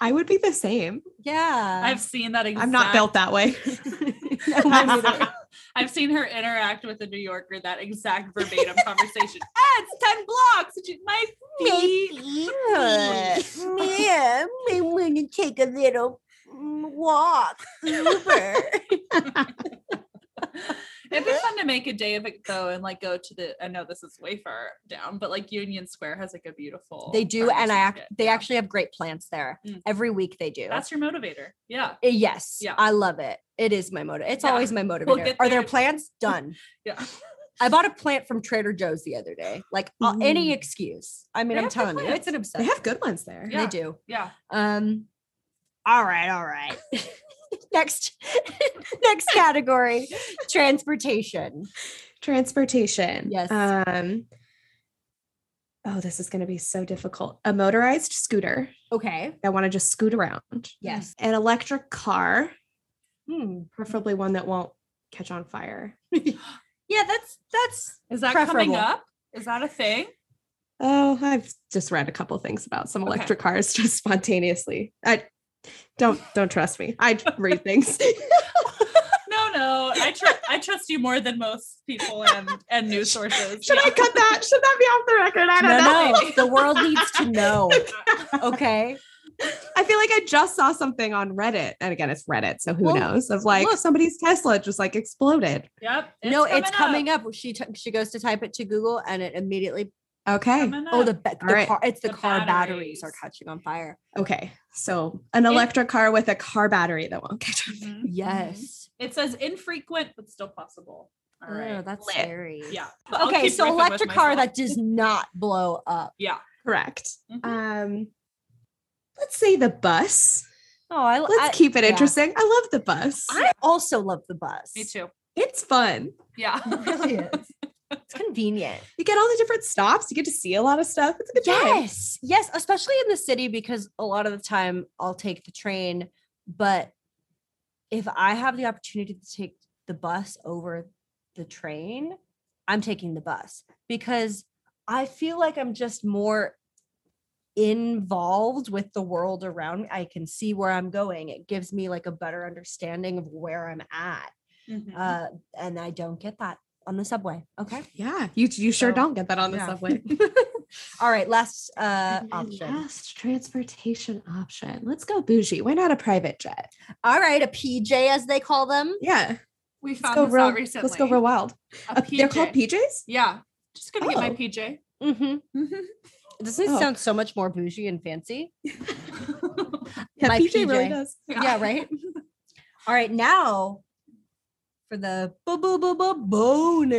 I would be the same. Yeah. I've seen that. Exact- I'm not built that way. No. I've seen her interact with a New Yorker that exact verbatim conversation. Ah, it's ten blocks. and she- My feet. hurt. Yeah, I want to take a little mm, walk. Uber. It'd be fun to make a day of it though, and like go to the. I know this is way far down, but like Union Square has like a beautiful. They do, and I act, they Yeah. actually have great plants there. Mm. Every week they do. That's your motivator. Yeah. Uh, yes, Yeah. I love it. It is my motive. It's Yeah. always my motivator. get Are there there. plants? Done. Yeah. I bought a plant from Trader Joe's the other day. Like uh, any excuse. I mean, They I'm telling you, it's an obsession. They have good ones there. Yeah. They do. Yeah. Um. All right. All right. next, next category: transportation. Transportation. Yes. Um. Oh, this is going to be so difficult. A motorized scooter. Okay. I want to just scoot around. Yes. An electric car, Hmm. preferably one that won't catch on fire. Yeah, that's that's Is that Preferable. coming up? Is that a thing? Oh, I've just read a couple things about some Okay. electric cars just spontaneously. I don't don't trust me. I read things. No, no. I trust. I trust you more than most people and and news sources. Should I cut that? Should that be off the record? I don't no, know. no. The world needs to know. Okay. I feel like I just saw something on Reddit, and again, it's Reddit, so who Well, knows? Of like look. somebody's Tesla just like exploded. Yep. no, it's coming up. up. She t- she goes to type it to Google, and it immediately. Okay, Oh, the, the All right. car. It's the, The car batteries. are catching on fire. okay. So an electric car with a car battery that won't catch on. Mhm. Yes. It says infrequent, but still possible. All Oh, right. that's Lit. scary. Yeah. but Okay, so electric car that does not blow up. Yeah. Correct. Mhm. Um, let's say the bus. Oh, I Let's I- keep it yeah. interesting. I love the bus. I also love the bus. Me too. it's fun. Yeah. It really is. It's convenient. You get all the different stops. You get to see a lot of stuff. It's a good time. Yes. Yes. Especially in the city because a lot of the time I'll take the train. But if I have the opportunity to take the bus over the train, I'm taking the bus because I feel like I'm just more involved with the world around me. I can see where I'm going. It gives me like a better understanding of where I'm at. Mhm. Uh, and I don't get that on the subway. Okay. Yeah, you you sure So, don't get that on the yeah. subway. All right. Last uh, option. Last transportation option. Let's go bougie. Why not a private jet? All right, a PJ as they call them. Yeah, we let's found go this real. out recently. Let's go real wild. A Uh, they're called PJs. Yeah. Just gonna get my Oh. PJ. Mm-hmm. Doesn't it Oh. sound so much more bougie and fancy? Yeah, My PJ, really PJ. does. Yeah, right. All right, now for the bo- bo- bo- bo- bonus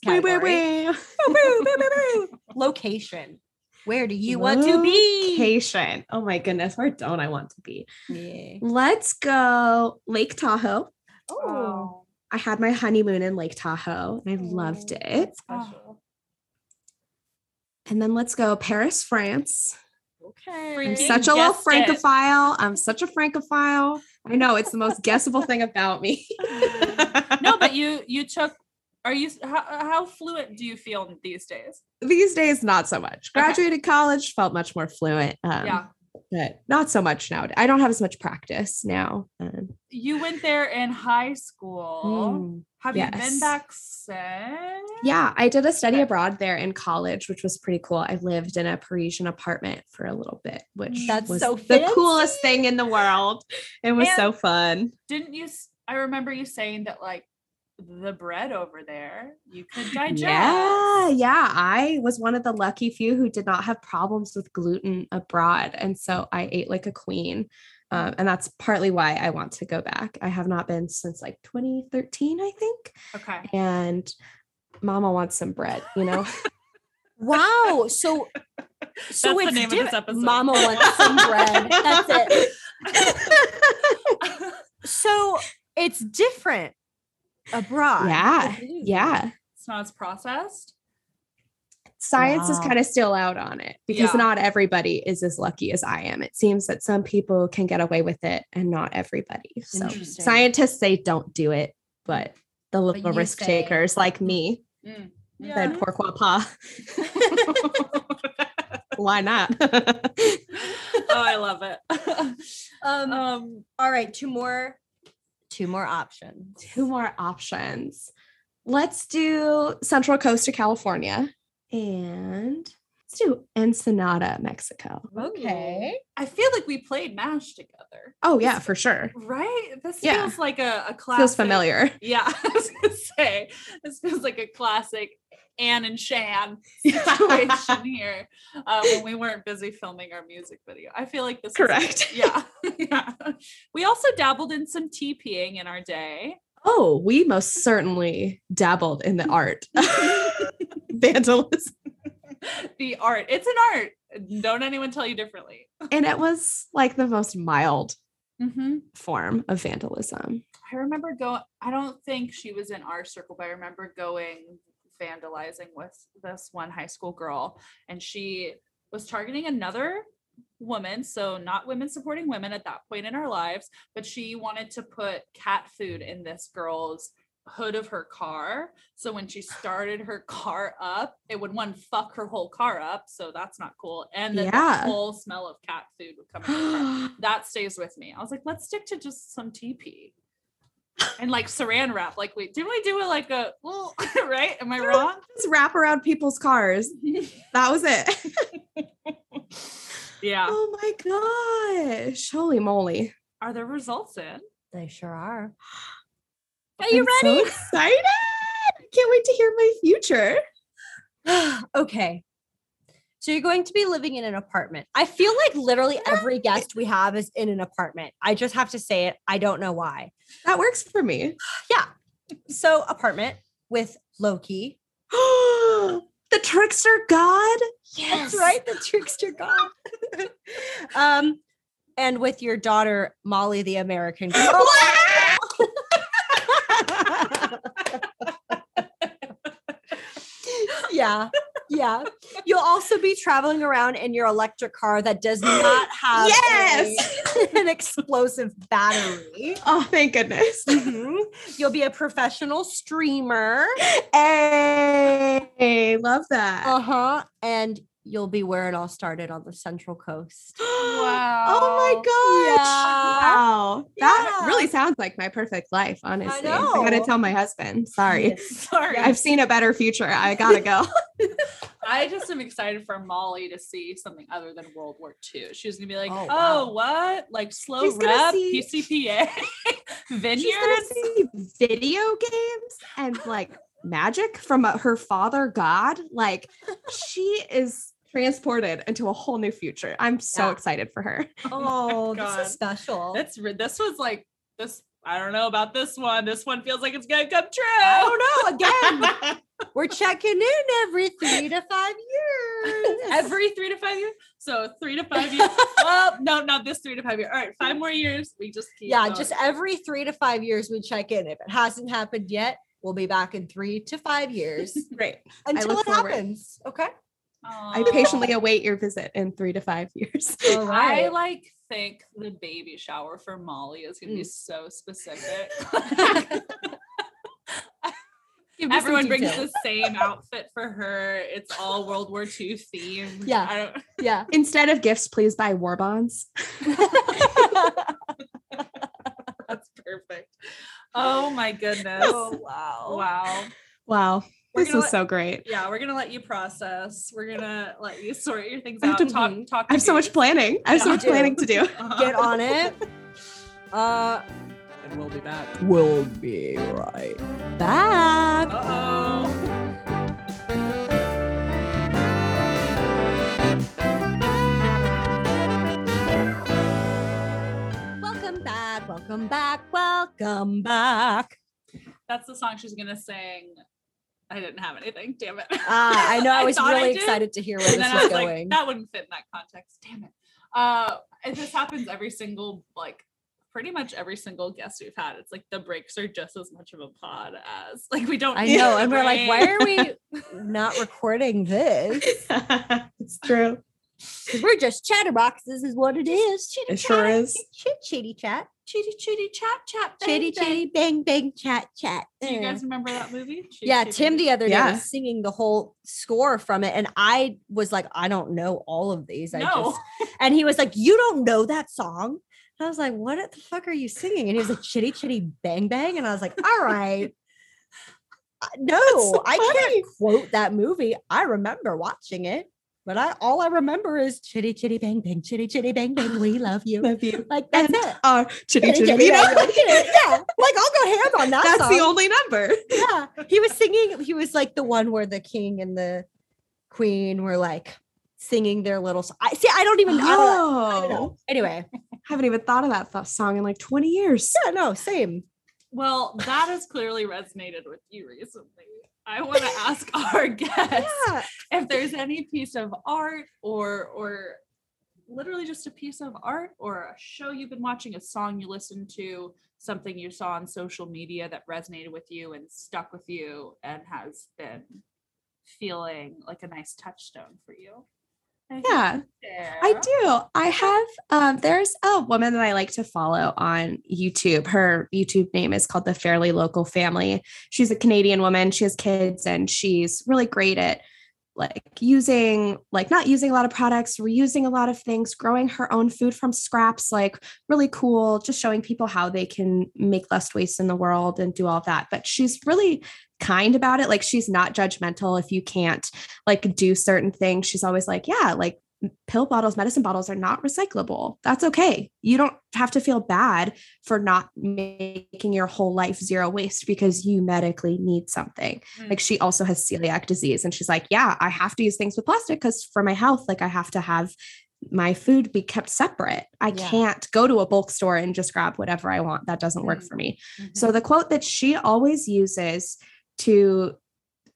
Wait, wait, category. Boo, boo, boo, boo, boo. Location. Where do you want to be? Location. Oh my goodness, where don't I want to be? Yeah. Let's go Lake Tahoe. Oh, I had my honeymoon in Lake Tahoe and I loved Oh, it. Special. And then let's go Paris, France. okay. I'm such a little guessed it. francophile. I'm such a francophile. I know it's the most guessable thing about me. no, but you you took. Are you how, how fluent do you feel these days? these days, not so much. Okay. Graduated college, felt much more fluent. Um, yeah, but not so much now. I don't have as much practice now. Um, you went there in high school. Mm. Have you been back since? yeah, I did a study abroad there in college, which was pretty cool. I lived in a Parisian apartment for a little bit, which That's was so the coolest thing in the world. It was And- so fun. Didn't you? I remember you saying that like the bread over there you could digest. Yeah, yeah. I was one of the lucky few who did not have problems with gluten abroad. And so I ate like a queen. Um, and that's partly why I want to go back. I have not been since like 2013, I think. Okay. And mama wants some bread, you know? Wow. So, so That's the it's name of this episode. Mama wants some bread. That's it. So it's different abroad. yeah. Yeah. it's not as processed. Science is kind of still out on it because Yeah. not everybody is as lucky as I am. It seems that some people can get away with it and not everybody. So scientists say don't do it, but the little you risk say- takers like me Mm. said pourquoi pas? Why not? oh, I love it. Um, um, all right, two more, two more options. Two more options. Let's do Central Coast of California and Let's do Ensenada, Mexico. Okay. I feel like we played MASH together. Oh yeah, for sure. Right? This Yeah. feels like a, a classic. Feels familiar. Yeah, I was gonna say this feels like a classic Anne and Shan situation here uh, when we weren't busy filming our music video. I feel like this. is- Correct. yeah, yeah. We also dabbled in some TPing in our day. Oh, we most certainly dabbled in the art. Vandalism. The art. It's an art. Don't anyone tell you differently. And it was like the most mild Mm-hmm. form of vandalism. I remember going. I don't think she was in our circle, but I remember going vandalizing with this one high school girl, and she was targeting another woman. So not women supporting women at that point in our lives, but she wanted to put cat food in this girl's hood of her car. So when she started her car up, it would one fuck her whole car up. So that's not cool. And then Yeah. the whole smell of cat food would come car that stays with me. I was like, let's stick to just some TP and like saran wrap. Like, wait, didn't we do it like a well, right? Am I wrong? Just wrap around people's cars. That was it. yeah. Oh my gosh. Holy moly. Are there results in? They sure are. Are you ready? So excited. I can't wait to hear my future. okay. So you're going to be living in an apartment. I feel like literally every guest we have is in an apartment. I just have to say it. I don't know why. That works for me. Yeah. So apartment with Loki. the trickster god. That's right, the trickster god. um, and with your daughter Molly, the American girl. yeah, yeah. You'll also be traveling around in your electric car that does not have a- an explosive battery. Oh, thank goodness. Mhm. You'll be a professional streamer. Hey, love that. Uh huh. And you'll be where it all started on the Central Coast. wow. Oh my gosh. Yeah. Wow. That Yeah. really sounds like my perfect life, honestly. I, know. gotta tell my husband. Sorry. Sorry. I've seen a better future. I gotta go. I just am excited for Molly to see something other than World War II. She was gonna be like, Oh, oh, wow. what? Like SLO She's rep, see- PCPA, She's vineyards. gonna see video games and like magic from uh, her father god. Like she is transported into a whole new future. I'm so Yeah. excited for her. Oh, this is special. That's this was like this. I don't know about this one. This one feels like it's gonna come true. I don't know. Again, we're checking in every three to five years. Every three to five years. So three to five years. well, no, not this three to five years. All right, five more years. We just keep yeah, going. just every three to five years we check in. If it hasn't happened yet, we'll be back in three to five years Great. until it forward. happens. Okay. I patiently await your visit in three to five years. All I like think the baby shower for Molly is gonna be Mm. so specific. Give me some Everyone brings the same outfit for her. It's all World War II themed. Yeah. I don't, Yeah. Instead of gifts, please buy war bonds. that's perfect. Oh my goodness. oh wow. Wow. Wow. We're This gonna let- so great. Yeah, we're gonna let you process. We're gonna let you sort your things I have out. to- talk, talk. I have so much planning. I have so much planning to do. Uh-huh. Get on it. Uh and we'll be back. we'll be right back. Uh oh. Welcome back. Welcome back. Welcome back. That's the song she's gonna sing. I didn't have anything. Damn it. Ah, I know. I was thought really did, excited to hear where And this then was I was like, going. that wouldn't fit in that context. Damn it. Uh, and this happens every single like pretty much every single guest we've had. It's like the breaks are just as much of a pod as like we don't. I know. And we're like, why are we not recording this? it's true. Because we're just chatterboxes, is what it is. Chitty It sure chat. is. Chit chitty chat. Chitty chitty chat chat? bang, Chitty bang. chitty bang bang chat chat. Do you guys remember that movie? Chitty yeah, Chitty Tim the other day Yeah. was singing the whole score from it, and I was like, I don't know all of these. I No. just and he was like, You don't know that song? And I was like, What the fuck are you singing? And he was like, Chitty Chitty Bang Bang. And I was like, All right. Uh, No, so I can't quote that movie. I remember watching it. But I all I remember is chitty chitty bang bang, chitty chitty bang bang, we love you. Love you. Like that's And it. our chitty Chitty, chitty chitty, bang yeah, like I'll go ham on that. That's the only number. yeah. He was singing, he was like the one where the king and the queen were like singing their little song. I see, I don't even I don't. I don't know. Oh, Anyway, haven't even thought of that th- song in like 20 years. yeah, no, same. Well, that has clearly resonated with you recently. I want to ask our guests Yeah. if there's any piece of art or or literally just a piece of art or a show you've been watching, a song you listened to, something you saw on social media that resonated with you and stuck with you and has been feeling like a nice touchstone for you. Yeah. I do. I have um there's a woman that I like to follow on YouTube. Her YouTube name is called the Fairly Local Family. She's a Canadian woman. She has kids and she's really great at like using like not using a lot of products, reusing a lot of things, growing her own food from scraps, like really cool, just showing people how they can make less waste in the world and do all that. But she's really kind about it. Like she's not judgmental if you can't like do certain things. She's always like, yeah, like pill bottles, medicine bottles are not recyclable. That's okay. You don't have to feel bad for not making your whole life zero waste because you medically need something. Mm. Like she also has celiac disease and she's like, yeah, I have to use things with plastic because for my health, like I have to have my food be kept separate. I Yeah. can't go to a bulk store and just grab whatever I want. That doesn't work Mm. for me. Mhm. So the quote that she always uses to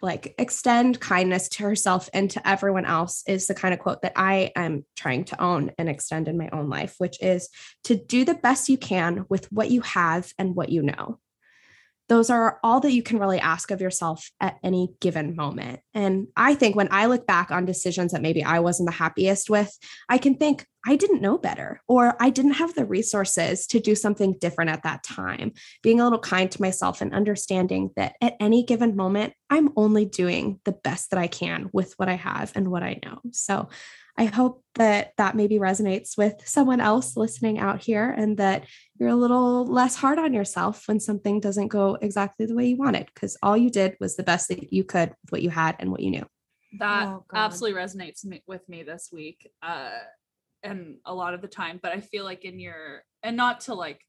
like extend kindness to herself and to everyone else is the kind of quote that I am trying to own and extend in my own life, which is to do the best you can with what you have and what you know. Those are all that you can really ask of yourself at any given moment. And I think when I look back on decisions that maybe I wasn't the happiest with, I can think I didn't know better or I didn't have the resources to do something different at that time being a little kind to myself and understanding that at any given moment, I'm only doing the best that I can with what I have and what I know. So I hope that that maybe resonates with someone else listening out here and that you're a little less hard on yourself when something doesn't go exactly the way you wanted because all you did was the best that you could with what you had and what you knew. that Oh, absolutely resonates me, with me this week uh and a lot of the time but i feel like in your and not to like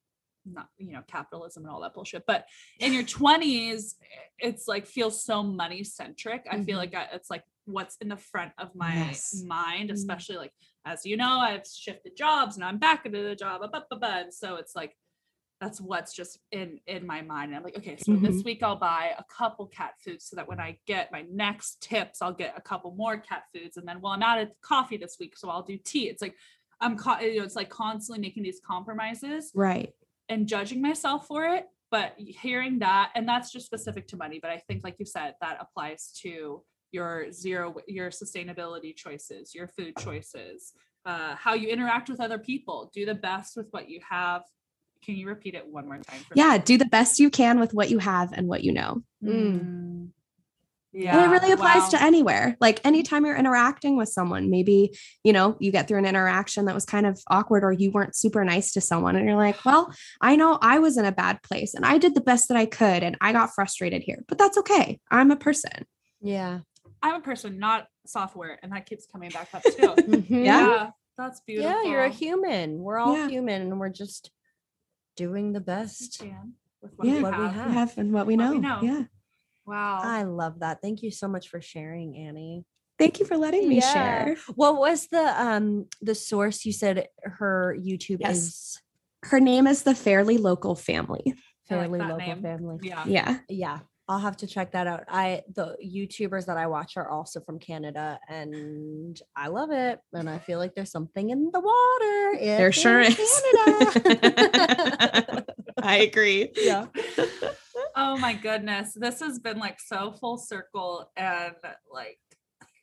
not you know capitalism and all that bullshit but in your 20s it's like feels so money centric i feel Mhm. like I, it's like what's in the front of my Yes. mind Mm. especially like as you know i've shifted jobs and i'm back into the job blah, blah, blah, and so it's like that's what's just in in my mind. And I'm like, okay, so this week I'll buy a couple cat foods so that when I get my next tips, I'll get a couple more cat foods. And then well, I'm out of coffee this week, so I'll do tea. It's like I'm co- you know, it's like constantly making these compromises Right. And judging myself for it. But hearing that, and that's just specific to money, but I think, like you said, that applies to your zero, your sustainability choices, your food choices, uh, how you interact with other people. Do the best with what you have. Can you repeat it one more time? For me? Yeah. Do the best you can with what you have and what you know. Mm. Yeah. and it really applies wow. to anywhere. Like anytime you're interacting with someone, maybe, you know, you get through an interaction that was kind of awkward or you weren't super nice to someone and you're like, well, I know I was in a bad place and I did the best that I could and I got frustrated here, but that's okay. I'm a person. Yeah. I'm a person, not software, and that keeps coming back up too. Mhm. Yeah. that's beautiful. Yeah, you're a human. We're all Yeah. human and we're just doing the best. can, with what Yeah. you What we have. have. We have and what we What know. we know. Yeah. Wow. I love that. Thank you so much for sharing, Annie. Thank you for letting me Yeah. share. What was the um the source you said her YouTube Yes. is Her name is the Fairly Local Family. I like fairly local name. family. yeah. Yeah. Yeah. I'll have to check that out. I the YouTubers that I watch are also from Canada and I love it. And I feel like there's something in the water. There sure is. Canada. I agree. yeah. Oh my goodness. This has been like so full circle and like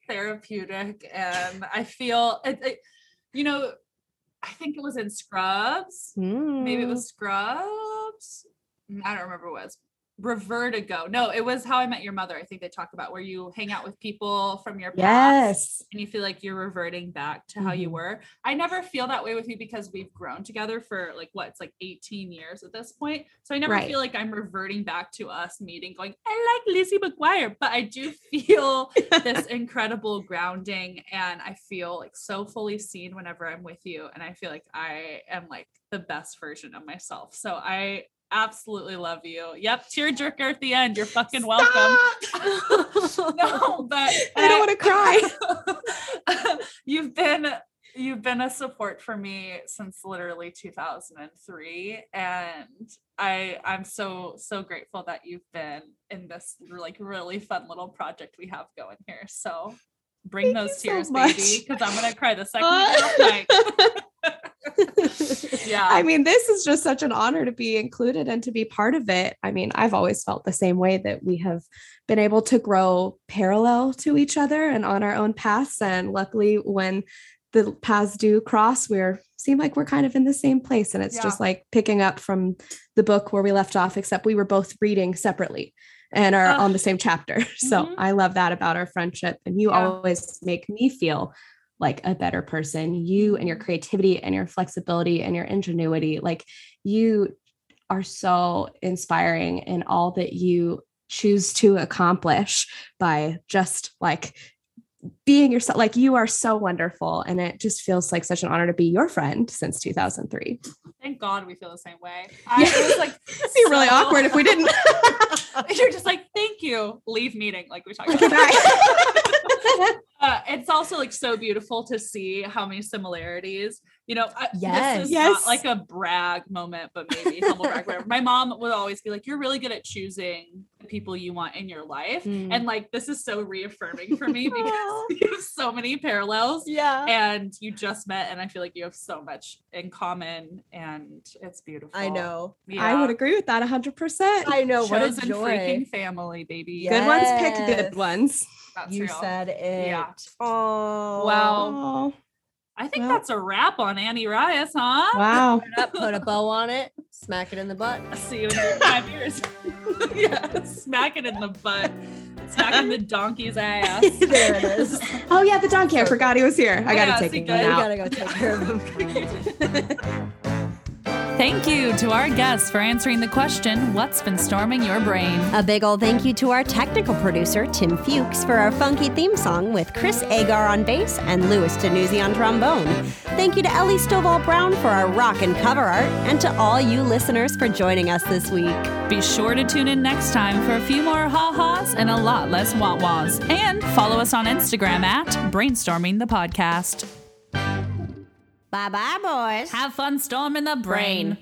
therapeutic. And I feel it, it- you know, I think it was in Scrubs. Maybe it Mm. was Scrubs. Mm, I don't remember what it was. Revertigo. No, it was how I met your mother. I think they talk about where you hang out with people from your past Yes. and you feel like you're reverting back to how you Mhm. were. I never feel that way with you because we've grown together for like what it's like 18 years at this point. So I never Right. feel like I'm reverting back to us meeting, going, I like Lizzie McGuire, but I do feel this incredible grounding and I feel like so fully seen whenever I'm with you. And I feel like I am like the best version of myself. So I absolutely love you. Yep, tearjerker at the end. You're fucking welcome. No, but I don't want to cry. you've been you've been a support for me since literally 2003 and i i'm so so grateful that you've been in this like really fun little project we have going here so bring Thank those you so tears baby because i'm gonna cry the second we get off mic. Yeah I mean, this is just such an honor to be included and to be part of it. I mean, I've always felt the same way that we have been able to grow parallel to each other and on our own paths. And luckily, when the paths do cross, we're seem like we're kind of in the same place. And it's just like picking up from the book where we left off, except we were both reading separately and are Ugh. on the same chapter. So Mhm. I love that about our friendship. And you Yeah. always make me feel like a better person. You and your mm-hmm. creativity and your flexibility and your ingenuity, like you are so inspiring in all that you choose to accomplish by just like being yourself. Like you are so wonderful. And it just feels like such an honor to be your friend since 2003. thank god we feel the same way i Yeah. was like It'd be really awkward if we didn't. you're just like thank you leave meeting like we talked about uh, it's also like so beautiful to see how many similarities. You know, I, Yes. this is Yes. not like a brag moment, but maybe humble brag. Whatever. My mom would always be like, "You're really good at choosing the people you want in your life," Mm. and like this is so reaffirming for me because you have so many parallels. yeah. And you just met, and I feel like you have so much in common, and it's beautiful. I know. I would agree with that 100%. I know. What a joy. freaking family, baby. Yeah. Good ones pick good ones. That's You real. said it. Yeah. Oh. Wow. I think Well- that's a wrap on Annie Rias, huh? wow. Put a bow on it. Smack it in the butt. See you in five years. yeah, smack it in the butt. Smacking the donkey's ass. there it is. Oh yeah, the donkey. I forgot he was here. I gotta take him good. You out. gotta go take care of him. Thank you to our guests for answering the question, What's been storming your brain? A big ol' thank you to our technical producer, Tim Fuchs, for our funky theme song with Chris Agar on bass and Louis Danuzzi on trombone. Thank you to Ellie Stovall Brown for our rock and cover art, and to all you listeners for joining us this week. Be sure to tune in next time for a few more ha-has and a lot less wah-wahs. And follow us on Instagram at Brainstorming the Podcast. Bye bye, boys. Have fun storming the brain.